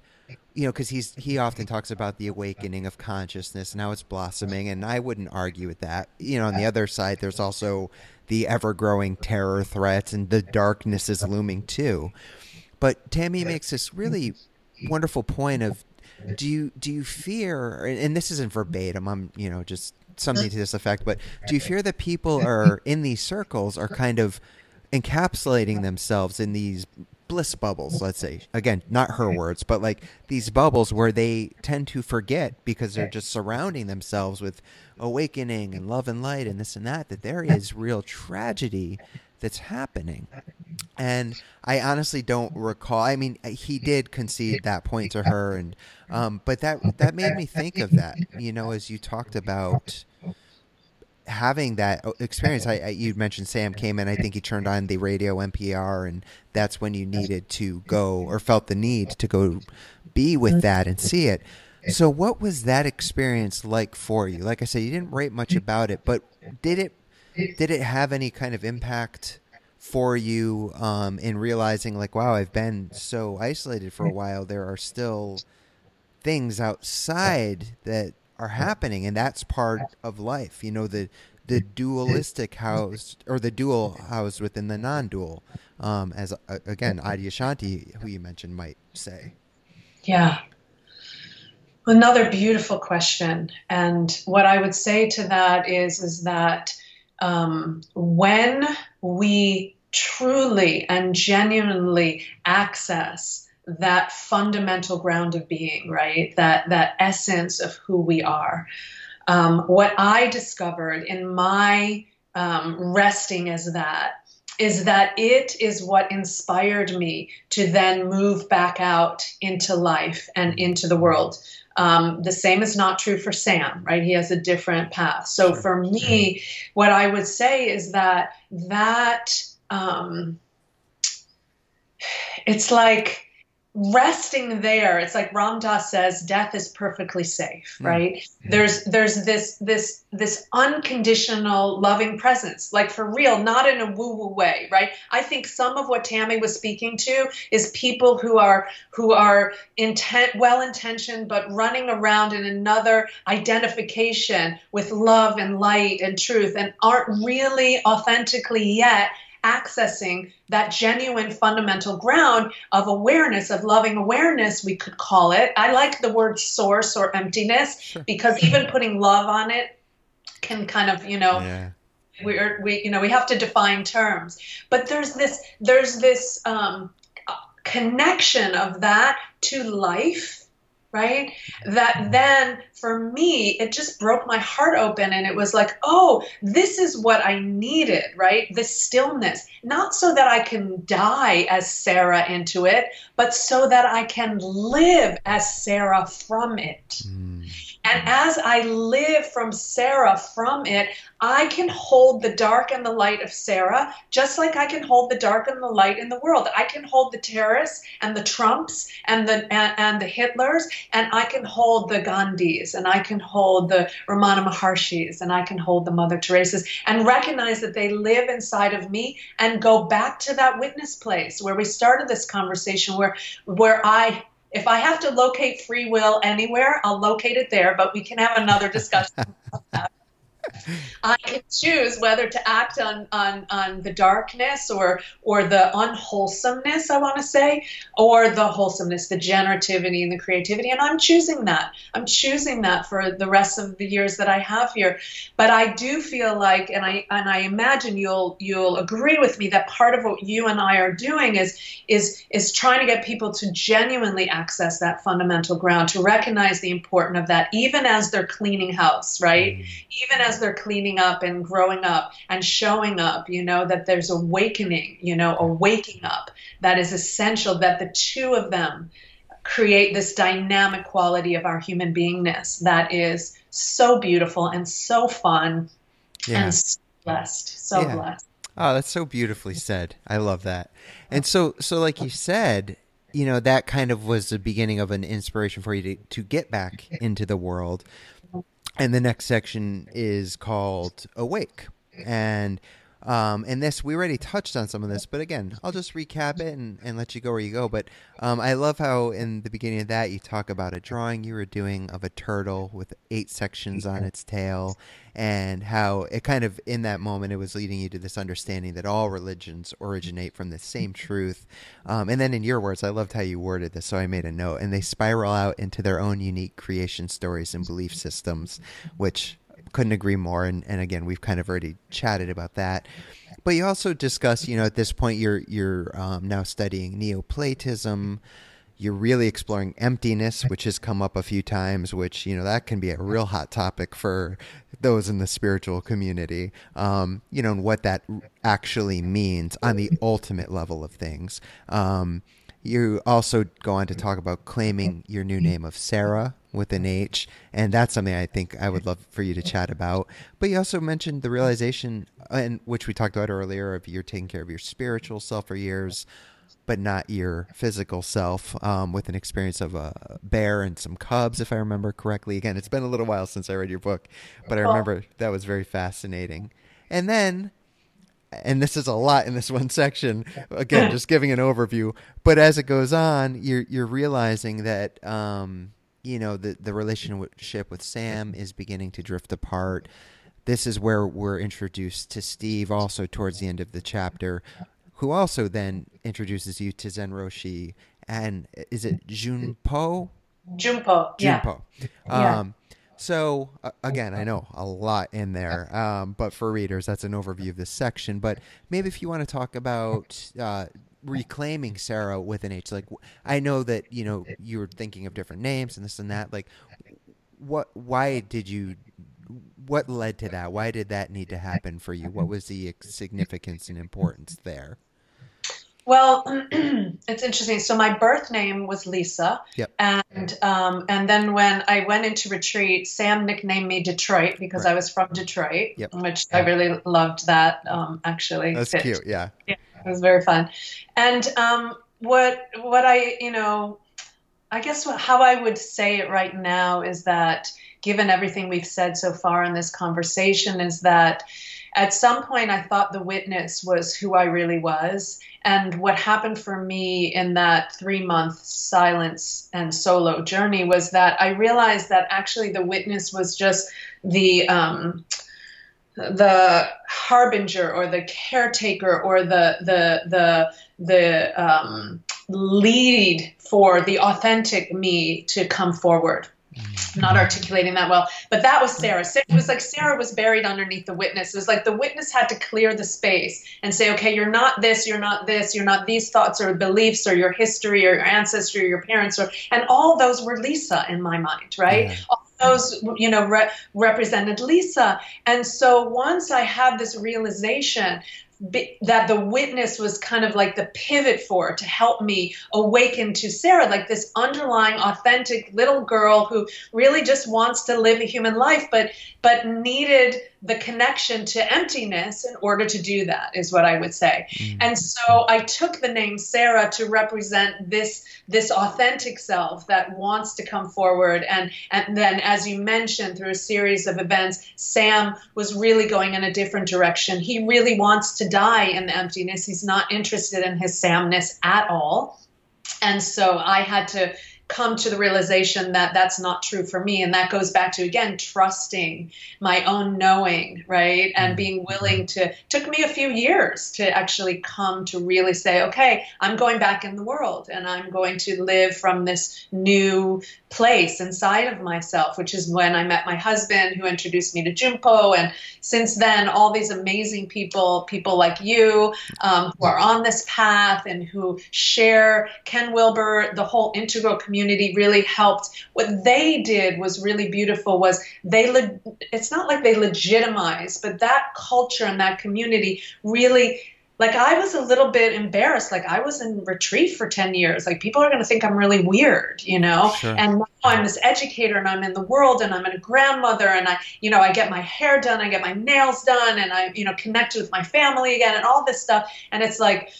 you know, because he's he often talks about the awakening of consciousness and how it's blossoming, and I wouldn't argue with that. You know, on the other side, there's also the ever-growing terror threats, and the darkness is looming too. But Tami makes this really wonderful point of, do you do you fear? And this isn't verbatim. I'm you know just something to this effect. But do you fear that people are in these circles are kind of encapsulating themselves in these bliss bubbles, let's say. Again, not her words, but like these bubbles where they tend to forget because they're just surrounding themselves with awakening and love and light and this and that, that there is real tragedy that's happening. And I honestly don't recall. I mean, he did concede that point to her, and um, but that that made me think of that. You know, as you talked about having that uh, experience, I, I, you mentioned Sam came in. I think he turned on the radio NPR, and that's when you needed to go or felt the need to go be with that and see it. So, what was that experience like for you? Like I said, you didn't write much about it, but did it did it have any kind of impact for you um, in realizing, like, wow, I've been so isolated for a while. There are still things outside that are happening, and that's part of life. You know, the the dualistic house or the dual house within the non-dual, um, as uh, again Adyashanti, who you mentioned, might say. Yeah. Another beautiful question, and what I would say to that is is that um, when we truly and genuinely access that fundamental ground of being, right? That that essence of who we are. Um, what I discovered in my um, resting as that is that it is what inspired me to then move back out into life and into the world. Um, the same is not true for Sam, right? He has a different path. So for me, what I would say is that that um, it's like resting there it's like ram dass says death is perfectly safe hmm. right mm. there's there's this this this unconditional loving presence like for real not in a woo woo way right i think some of what tami was speaking to is people who are who are intent well intentioned but running around in another identification with love and light and truth and aren't really authentically yet accessing that genuine fundamental ground of awareness, of loving awareness, we could call it. I like the word source or emptiness sure. because even putting love on it can kind of, you know, yeah. we're, we, you know, we have to define terms. But there's this, there's this um, connection of that to life right? That then for me, it just broke my heart open and it was like, oh, this is what I needed, right? This stillness, not so that I can die as Sarah into it, but so that I can live as Sarah from it. Mm. And as I live from Sarah from it, I can hold the dark and the light of Sarah, just like I can hold the dark and the light in the world. I can hold the terrorists and the Trumps and the and, and the Hitlers, and I can hold the Gandhis, and I can hold the Ramana Maharshis, and I can hold the Mother Teresa's, and recognize that they live inside of me, and go back to that witness place where we started this conversation, where where I if I have to locate free will anywhere, I'll locate it there, but we can have another discussion. I can choose whether to act on, on, on the darkness or or the unwholesomeness, I want to say, or the wholesomeness, the generativity and the creativity. And I'm choosing that. I'm choosing that for the rest of the years that I have here. But I do feel like, and I and I imagine you'll you'll agree with me that part of what you and I are doing is is is trying to get people to genuinely access that fundamental ground, to recognize the importance of that, even as they're cleaning house, right? Mm. Even as they're cleaning up and growing up and showing up, you know, that there's awakening, you know, a waking up that is essential, that the two of them create this dynamic quality of our human beingness that is so beautiful and so fun yeah. and so blessed. So yeah. blessed. Oh, that's so beautifully said. I love that. And so, so like you said, you know, that kind of was the beginning of an inspiration for you to, to get back into the world and the next section is called Awake. And um, and this we already touched on some of this, but again, I'll just recap it and, and let you go where you go. But um, I love how in the beginning of that you talk about a drawing you were doing of a turtle with eight sections on its tail, and how it kind of in that moment it was leading you to this understanding that all religions originate from the same truth. Um, and then in your words, I loved how you worded this, so I made a note. And they spiral out into their own unique creation stories and belief systems, which couldn't agree more. And, and again, we've kind of already chatted about that. But you also discuss, you know, at this point you're you're um, now studying Neoplatonism. You're really exploring emptiness, which has come up a few times. Which you know that can be a real hot topic for those in the spiritual community. Um, you know, and what that actually means on the ultimate level of things. Um, you also go on to talk about claiming your new name of Sarah with an H, and that's something I think I would love for you to chat about. But you also mentioned the realization, and which we talked about earlier, of you're taking care of your spiritual self for years, but not your physical self, um, with an experience of a bear and some cubs, if I remember correctly. Again, it's been a little while since I read your book, but I remember that was very fascinating. And then and this is a lot in this one section. Again, just giving an overview. But as it goes on, you're you're realizing that um, you know the the relationship with Sam is beginning to drift apart. This is where we're introduced to Steve, also towards the end of the chapter, who also then introduces you to Zen Roshi and is it Junpo? Junpo, yeah. Junpo. Um, so uh, again, I know a lot in there, um, but for readers, that's an overview of this section. But maybe if you want to talk about uh, reclaiming Sarah with an H, like I know that you know you were thinking of different names and this and that. Like, what? Why did you? What led to that? Why did that need to happen for you? What was the significance and importance there? Well, it's interesting. So my birth name was Lisa, yep. and um, and then when I went into retreat, Sam nicknamed me Detroit because right. I was from Detroit, yep. which I really loved that. Um, actually, that's cute. Yeah. yeah, it was very fun, and um, what what I you know, I guess how I would say it right now is that given everything we've said so far in this conversation, is that at some point I thought the witness was who I really was. And what happened for me in that three month silence and solo journey was that I realized that actually the witness was just the um, the harbinger or the caretaker or the the the the um, lead for the authentic me to come forward. I'm not articulating that well, but that was Sarah. It was like Sarah was buried underneath the witness. It was like the witness had to clear the space and say, okay, you're not this, you're not this, you're not these thoughts or beliefs or your history or your ancestry or your parents or, and all those were Lisa in my mind, right? Yeah. Those, you know, re- represented Lisa. And so once I had this realization that the witness was kind of like the pivot for to help me awaken to Sarah, like this underlying authentic little girl who really just wants to live a human life, but but needed the connection to emptiness in order to do that is what I would say. Mm. And so I took the name Sarah to represent this this authentic self that wants to come forward and and then as you mentioned through a series of events Sam was really going in a different direction. He really wants to die in the emptiness. He's not interested in his Samness at all. And so I had to come to the realization that that's not true for me. And that goes back to again trusting my own knowing right? And mm-hmm. being willing to took me a few years to actually come to really say okay i'm going back in the world and i'm going to live from this new place inside of myself which is when i met my husband who introduced me to junpo and since then all these amazing people people like you um, who are on this path and who share ken wilber the whole integral community community really helped. What they did was really beautiful. Was they? Le- it's not like they legitimized, but that culture and that community really like I was a little bit embarrassed. Like I was in retreat for 10 years. Like people are going to think I'm really weird, you know? Sure. And now I'm this educator and I'm in the world and I'm a grandmother and I, you know, I get my hair done, I get my nails done and I, you know, connected with my family again and all this stuff. And it's like,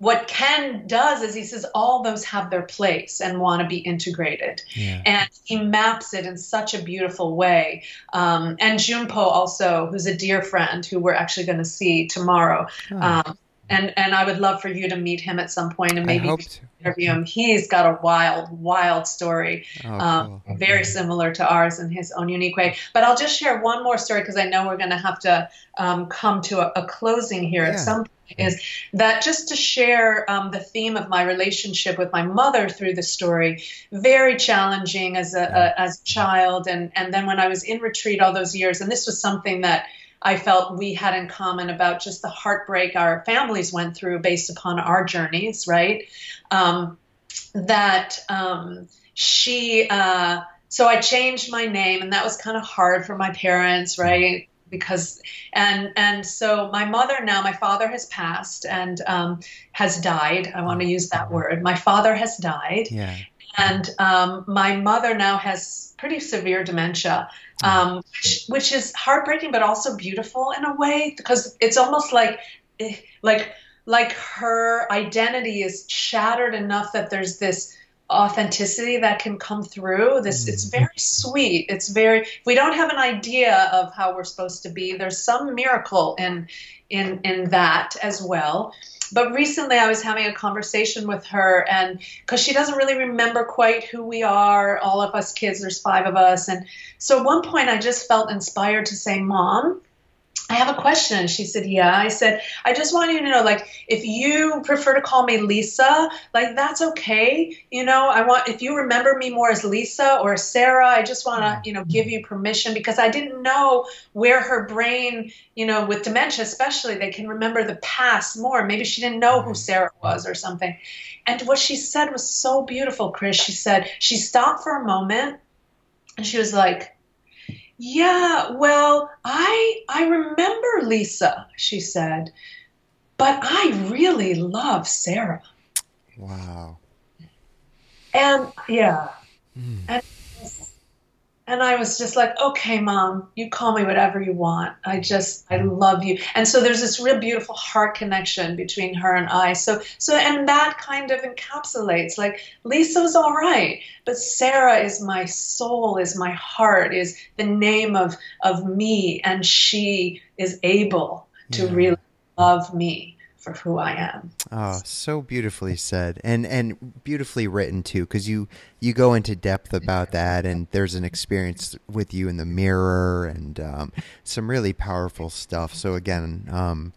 what Ken does is he says all those have their place and want to be integrated. Yeah. And he maps it in such a beautiful way. Um, and Junpo also, who's a dear friend who we're actually going to see tomorrow. Oh. Um, and, and I would love for you to meet him at some point and maybe interview him. He's got a wild, wild story, oh, um, cool. very similar to ours in his own unique way. But I'll just share one more story because I know we're going to have to um, come to a, a closing here yeah. at some point is that just to share um, the theme of my relationship with my mother through the story, very challenging as a, a, as a child, and and then when I was in retreat all those years, and this was something that I felt we had in common about just the heartbreak our families went through based upon our journeys, right? Um, that um, she. Uh, so I changed my name, and that was kind of hard for my parents, right? because and and so my mother now my father has passed and um, has died i want to use that word my father has died yeah. And um, my mother now has pretty severe dementia um, which, which is heartbreaking but also beautiful in a way because it's almost like eh, like like her identity is shattered enough that there's this authenticity that can come through. This it's mm-hmm. very sweet. It's very we don't have an idea of how we're supposed to be. There's some miracle in in in that as well but recently i was having a conversation with her and because she doesn't really remember quite who we are. All of us kids there's five of us. And so at one point i just felt inspired to say mom I have a question. She said, Yeah. I said, I just want you to know, like, if you prefer to call me Lisa, like, that's okay. You know, I want, if you remember me more as Lisa or Sarah, I just want to, mm-hmm. you know, give you permission because I didn't know where her brain, you know, with dementia especially, they can remember the past more. Maybe she didn't know who mm-hmm. Sarah was or something. And what she said was so beautiful, Chris. She said, she stopped for a moment and she was like, yeah, well, I I remember Lisa, she said, but I really love Sarah. Wow. And yeah. Mm. And And I was just like, okay, mom, you call me whatever you want. I just, I love you. And so there's this real beautiful heart connection between her and I. So, so, and that kind of encapsulates like Lisa's all right, but Sarah is my soul, is my heart, is the name of, of me. And she is able to yeah. really love me for who I am. Oh, so beautifully said, and and beautifully written too, because you you go into depth about that, and there's an experience with you in the mirror, and um, some really powerful stuff. So again, um,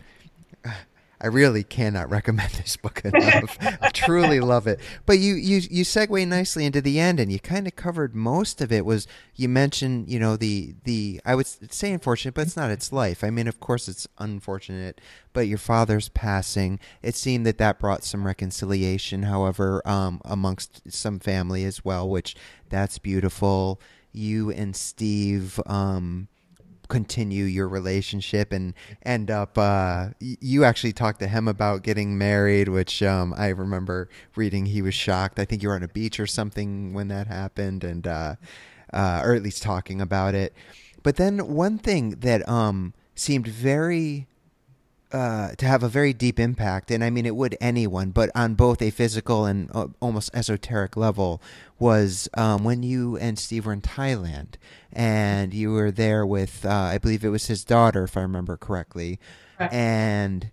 I really cannot recommend this book enough. I truly love it. But you, you you segue nicely into the end, and you kind of covered most of it. Was you mentioned you know the the I would say unfortunate, but it's not. It's life. I mean, of course, it's unfortunate. But your father's passing. It seemed that that brought some reconciliation. However, um, amongst some family as well, which that's beautiful. You and Steve. Um, continue your relationship and end up uh, you actually talked to him about getting married which um, i remember reading he was shocked. I think you were on a beach or something when that happened and uh, uh, or at least talking about it. But then one thing that um, seemed very uh, to have a very deep impact, and I mean it would anyone, but on both a physical and uh, almost esoteric level, was um, when you and Steve were in Thailand, and you were there with, uh, I believe it was his daughter, if I remember correctly, right. and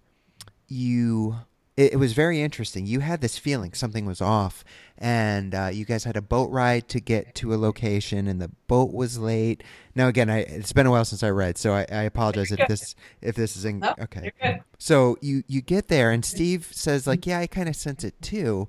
you it, it, was very interesting. You had this feeling something was off, and uh, you guys had a boat ride to get to a location, and the boat was late. Now, again, I, it's been a while since I read, so I, I apologize if this if this is in, okay. So you you get there, and Steve says like, "Yeah, I kind of sense it too."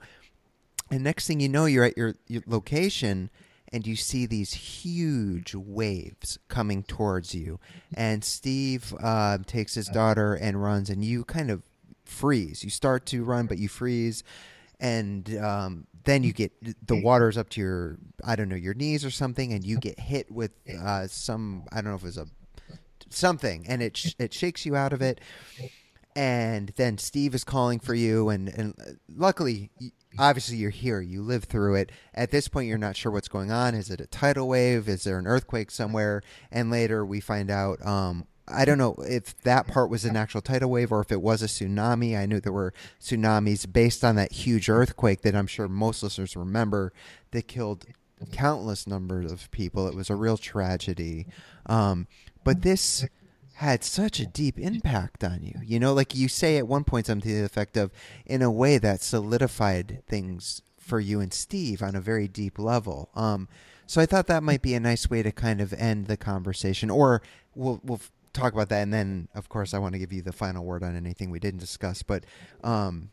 And next thing you know, you're at your, your location and you see these huge waves coming towards you. And Steve uh, takes his daughter and runs, and you kind of freeze. You start to run, but you freeze, and um, then you get the water's up to your I don't know your knees or something, and you get hit with uh, some I don't know if it was a something, and it sh- it shakes you out of it. And then Steve is calling for you, and and uh, luckily obviously you're here you live through it. At this point you're not sure what's going on. Is it a tidal wave? Is there an earthquake somewhere? And later we find out um, I don't know if that part was an actual tidal wave or if it was a tsunami. I knew there were tsunamis based on that huge earthquake that I'm sure most listeners remember that killed countless numbers of people. It was a real tragedy. Um, but this had such a deep impact on you. You know, like you say at one point something to the effect of, in a way that solidified things for you and Steve on a very deep level. Um, so I thought that might be a nice way to kind of end the conversation, or we'll we'll talk about that, and then of course I want to give you the final word on anything we didn't discuss. But um,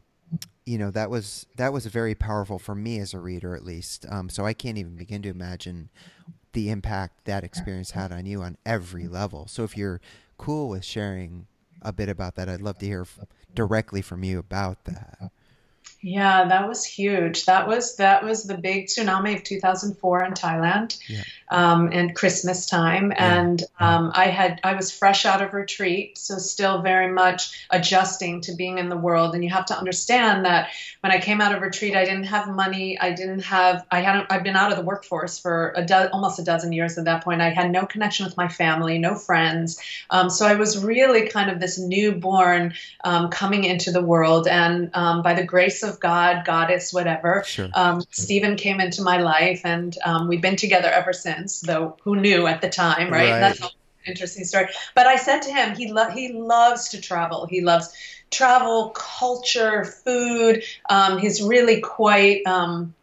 you know that was that was very powerful for me as a reader, at least. Um, so I can't even begin to imagine the impact that experience had on you on every level. So if you're cool with sharing a bit about that, I'd love to hear f- directly from you about that. Yeah, that was huge. That was that was the big tsunami of 2004 in Thailand, yeah. um, and Christmas time. Yeah. And um, I had I was fresh out of retreat, so still very much adjusting to being in the world. And you have to understand that when I came out of retreat, I didn't have money. I didn't have I hadn't I've been out of the workforce for a do- almost a dozen years at that point. I had no connection with my family, no friends. Um, so I was really kind of this newborn um, coming into the world, and um, by the grace of of God, goddess, whatever. Sure. Um, Stephen came into my life, and um, we've been together ever since. Though who knew at the time, right? right. That's an interesting story. But I said to him, he lo- he loves to travel. He loves travel, culture, food. Um, he's really quite um,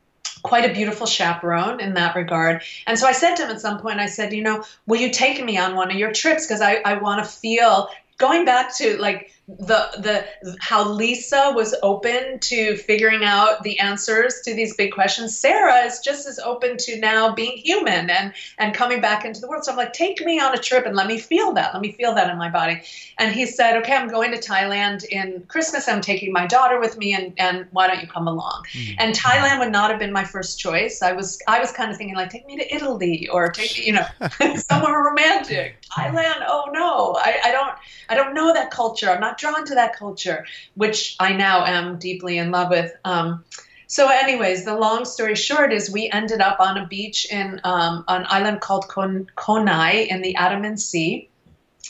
quite a beautiful chaperone in that regard. And so I said to him at some point, I said, you know, will you take me on one of your trips? Because I, I want to feel going back to like the the how Lisa was open to figuring out the answers to these big questions. Sarah is just as open to now being human and and coming back into the world. So I'm like, take me on a trip and let me feel that. Let me feel that in my body. And he said, okay, I'm going to Thailand in Christmas. I'm taking my daughter with me, and and why don't you come along? Mm-hmm. And Thailand would not have been my first choice. I was I was kind of thinking like, take me to Italy or take me, you know, somewhere romantic. Thailand, oh no, I, I don't I don't know that culture. I'm not drawn to that culture, which I now am deeply in love with. Um, so, anyways, the long story short is we ended up on a beach in um, an island called Kon- Konai in the Andaman Sea.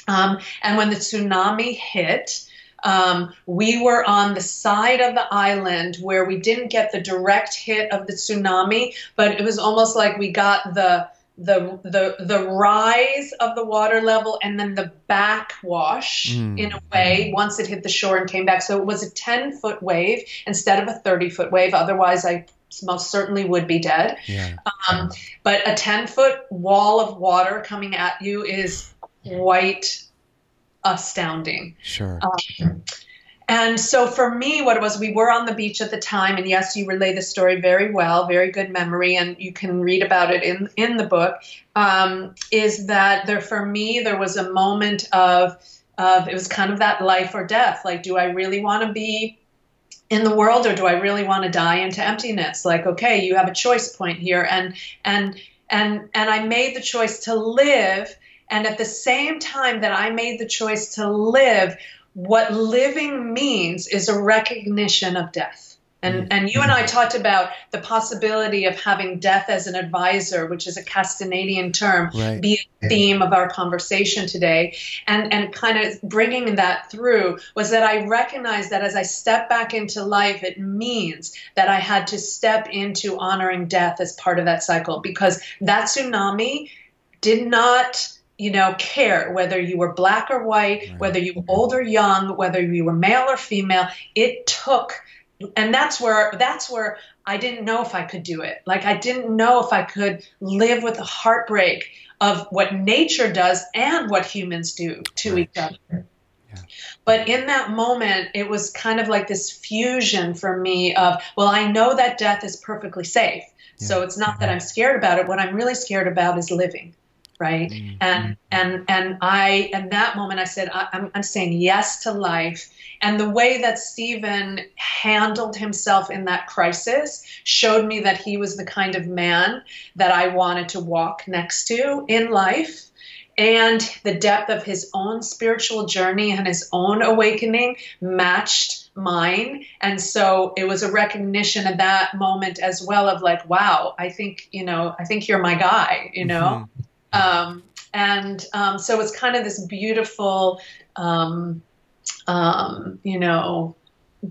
Um, and when the tsunami hit, um, we were on the side of the island where we didn't get the direct hit of the tsunami, but it was almost like we got the the the the rise of the water level and then the backwash mm. in a way once it hit the shore and came back. So it was a 10 foot wave instead of a 30 foot wave. Otherwise, I most certainly would be dead. Yeah. Um, but a 10 foot wall of water coming at you is quite astounding. Sure. Um, and so for me, what it was, we were on the beach at the time, and yes, you relay the story very well, very good memory, and you can read about it in in the book. Um, is that there for me? There was a moment of of it was kind of that life or death. Like, do I really want to be in the world, or do I really want to die into emptiness? Like, okay, you have a choice point here, and and and and I made the choice to live. And at the same time that I made the choice to live, what living means is a recognition of death. And, mm-hmm. and you and I talked about the possibility of having death as an advisor, which is a Castanedian term, right. be a theme of our conversation today. And, and kind of bringing that through was that I recognized that as I step back into life, it means that I had to step into honoring death as part of that cycle because that tsunami did not you know, care whether you were black or white, right. whether you were old or young, whether you were male or female. It took, and that's where that's where I didn't know if I could do it. Like I didn't know if I could live with the heartbreak of what nature does and what humans do to right. each other. Yeah. But in that moment, it was kind of like this fusion for me of, well, I know that death is perfectly safe. Yeah. So it's not that mm-hmm. I'm scared about it. What I'm really scared about is living right? Mm-hmm. and and and i in that moment i said I, am I'm saying yes to life. And the way that stephen handled himself in that crisis showed me that he was the kind of man that i wanted to walk next to in life. And the depth of his own spiritual journey and his own awakening matched mine. And so it was a recognition at that moment as well of like wow i think you know i think you're my guy you know? Mm-hmm um, and um, so it's kind of this beautiful, um, um, you know,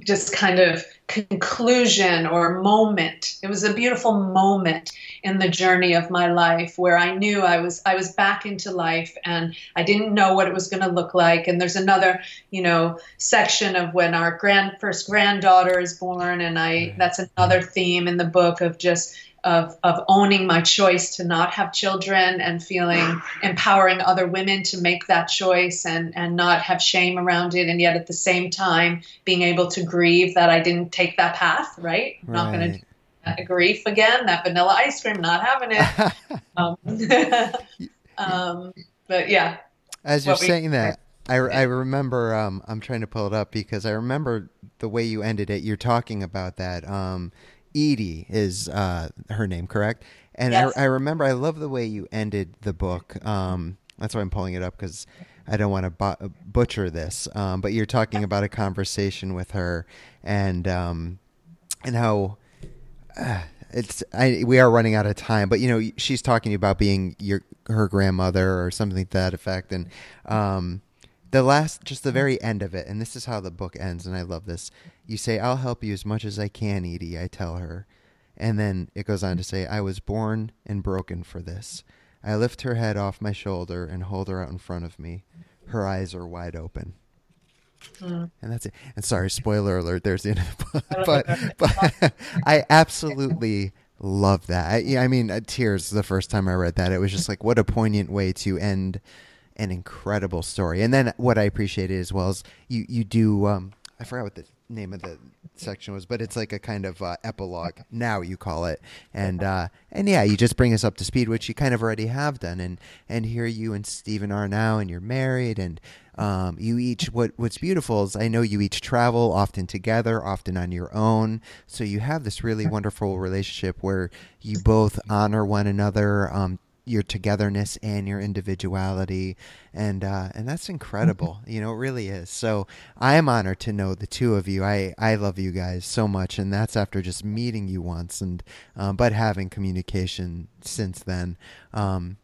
just kind of conclusion or moment. It was a beautiful moment in the journey of my life where I knew I was I was back into life and I didn't know what it was going to look like. And there's another, you know, section of when our grand first granddaughter is born, and I that's another theme in the book of just of, of owning my choice to not have children and feeling empowering other women to make that choice and, and not have shame around it and yet at the same time being able to grieve that I didn't take that path, right? right. Not going to grief again, that vanilla ice cream, not having it. um, um, but yeah. As you're saying that, I, I remember, um, I'm trying to pull it up because I remember the way you ended it. You're talking about that. Um, Edie is uh, her name, correct? And yes. I, I, remember I love the way you ended the book. Um, that's why I'm pulling it up because I don't want to bu- butcher this. Um, but you're talking about a conversation with her and um, and how uh, it's I, we are running out of time. But you know she's talking about being your her grandmother or something to that effect, and um, the last just the very end of it and this is how the book ends and i love this. You say i'll help you as much as i can edie i tell her. And then it goes on to say i was born and broken for this. I lift her head off my shoulder and hold her out in front of me. Her eyes are wide open. Mm. and that's it. And sorry spoiler alert there's the end of the book. But but i absolutely love that. I, I mean uh, tears the first time i read that. It was just like what a poignant way to end an incredible story. And then what I appreciated as well is you you do um, I forgot what the name of the section was, but it's like a kind of uh, epilogue. Now you call it, and uh, and yeah, you just bring us up to speed, which you kind of already have done. And and here you and Stephen are now, and you're married, and um, you each what what's beautiful is I know you each travel often together, often on your own. So you have this really wonderful relationship where you both honor one another. Um, your togetherness and your individuality and uh, and that's incredible. You know it really is. So i am honored to know the two of you. I i love you guys so much and that's after just meeting you once and um, but having communication since then. Um,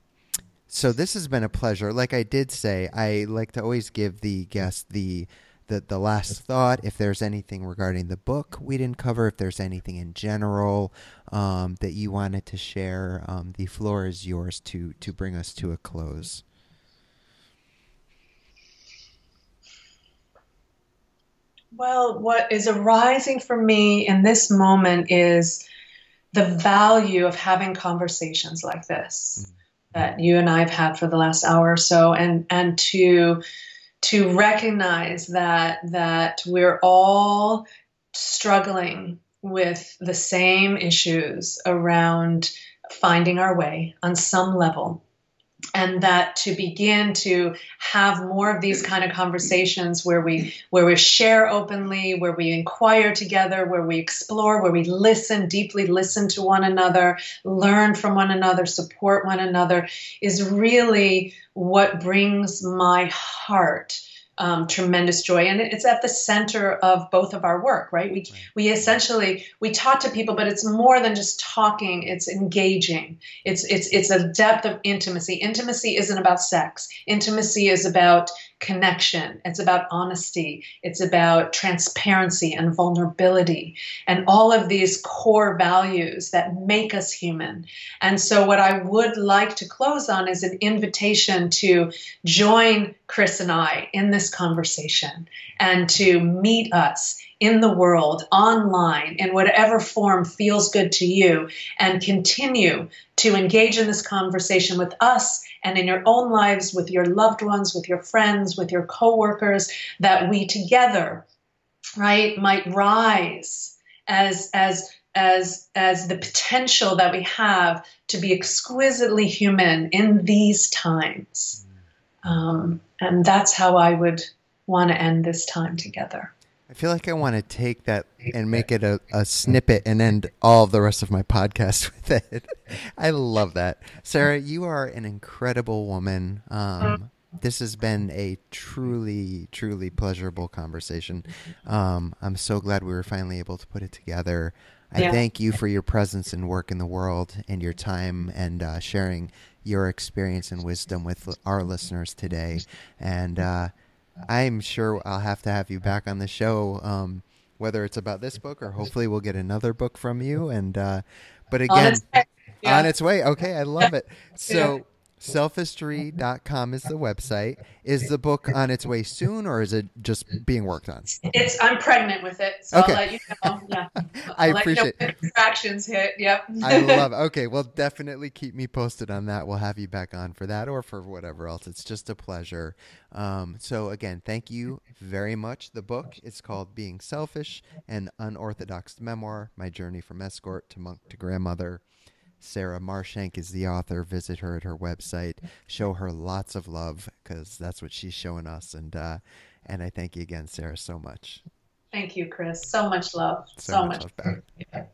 so this has been a pleasure. Like i did say i like to always give the guest the the, the last thought, if there's anything regarding the book we didn't cover, if there's anything in general um, that you wanted to share, um, the floor is yours to, to bring us to a close. Well, what is arising for me in this moment is the value of having conversations like this mm-hmm. that you and I have had for the last hour or so, and and to to recognize that that we're all struggling with the same issues around finding our way on some level. And that to begin to have more of these kind of conversations where we where we share openly where we inquire together where we explore where we listen deeply listen to one another learn from one another support one another is really what brings my heart um, tremendous joy. And it's at the center of both of our work right? We right. we essentially we talk to people but it's more than just talking. It's engaging. It's it's it's a depth of intimacy. Intimacy isn't about sex. Intimacy is about connection. It's about honesty. It's about transparency and vulnerability and all of these core values that make us human. And so, what I would like to close on is an invitation to join Chris and I in this conversation and to meet us in the world, online, in whatever form feels good to you, and continue to engage in this conversation with us and in your own lives with your loved ones, with your friends, with your coworkers, that we together, right, might rise as as as as the potential that we have to be exquisitely human in these times. Um, and that's how I would want to end this time together. I feel like I want to take that and make it a, a snippet and end all the rest of my podcast with it. I love that. Sarah, you are an incredible woman. Um, this has been a truly, truly pleasurable conversation. Um, I'm so glad we were finally able to put it together. I yeah. thank you for your presence and work in the world and your time and uh, sharing your experience and wisdom with our listeners today. And uh, I'm sure I'll have to have you back on the show, um, whether it's about this book or hopefully we'll get another book from you. And uh, but again, on its, yeah. on its way. Okay, I love it. So selfistry.com is the website. Is the book on its way soon or is it just being worked on? It's I'm pregnant with it. So okay. I'll let you know. Yeah. I appreciate you know distractions hit. Yep. I love it. Okay, well definitely keep me posted on that. We'll have you back on for that or for whatever else. It's just a pleasure. Um, so again, thank you very much. The book is called Being Selfish, an unorthodox memoir, my journey from escort to monk to grandmother. Sarah Marshank is the author. Visit her at her website. Show her lots of love because that's what she's showing us. And uh, and I thank you again, Sarah, so much. Thank you, Chris. So much love. So, so much, much love back.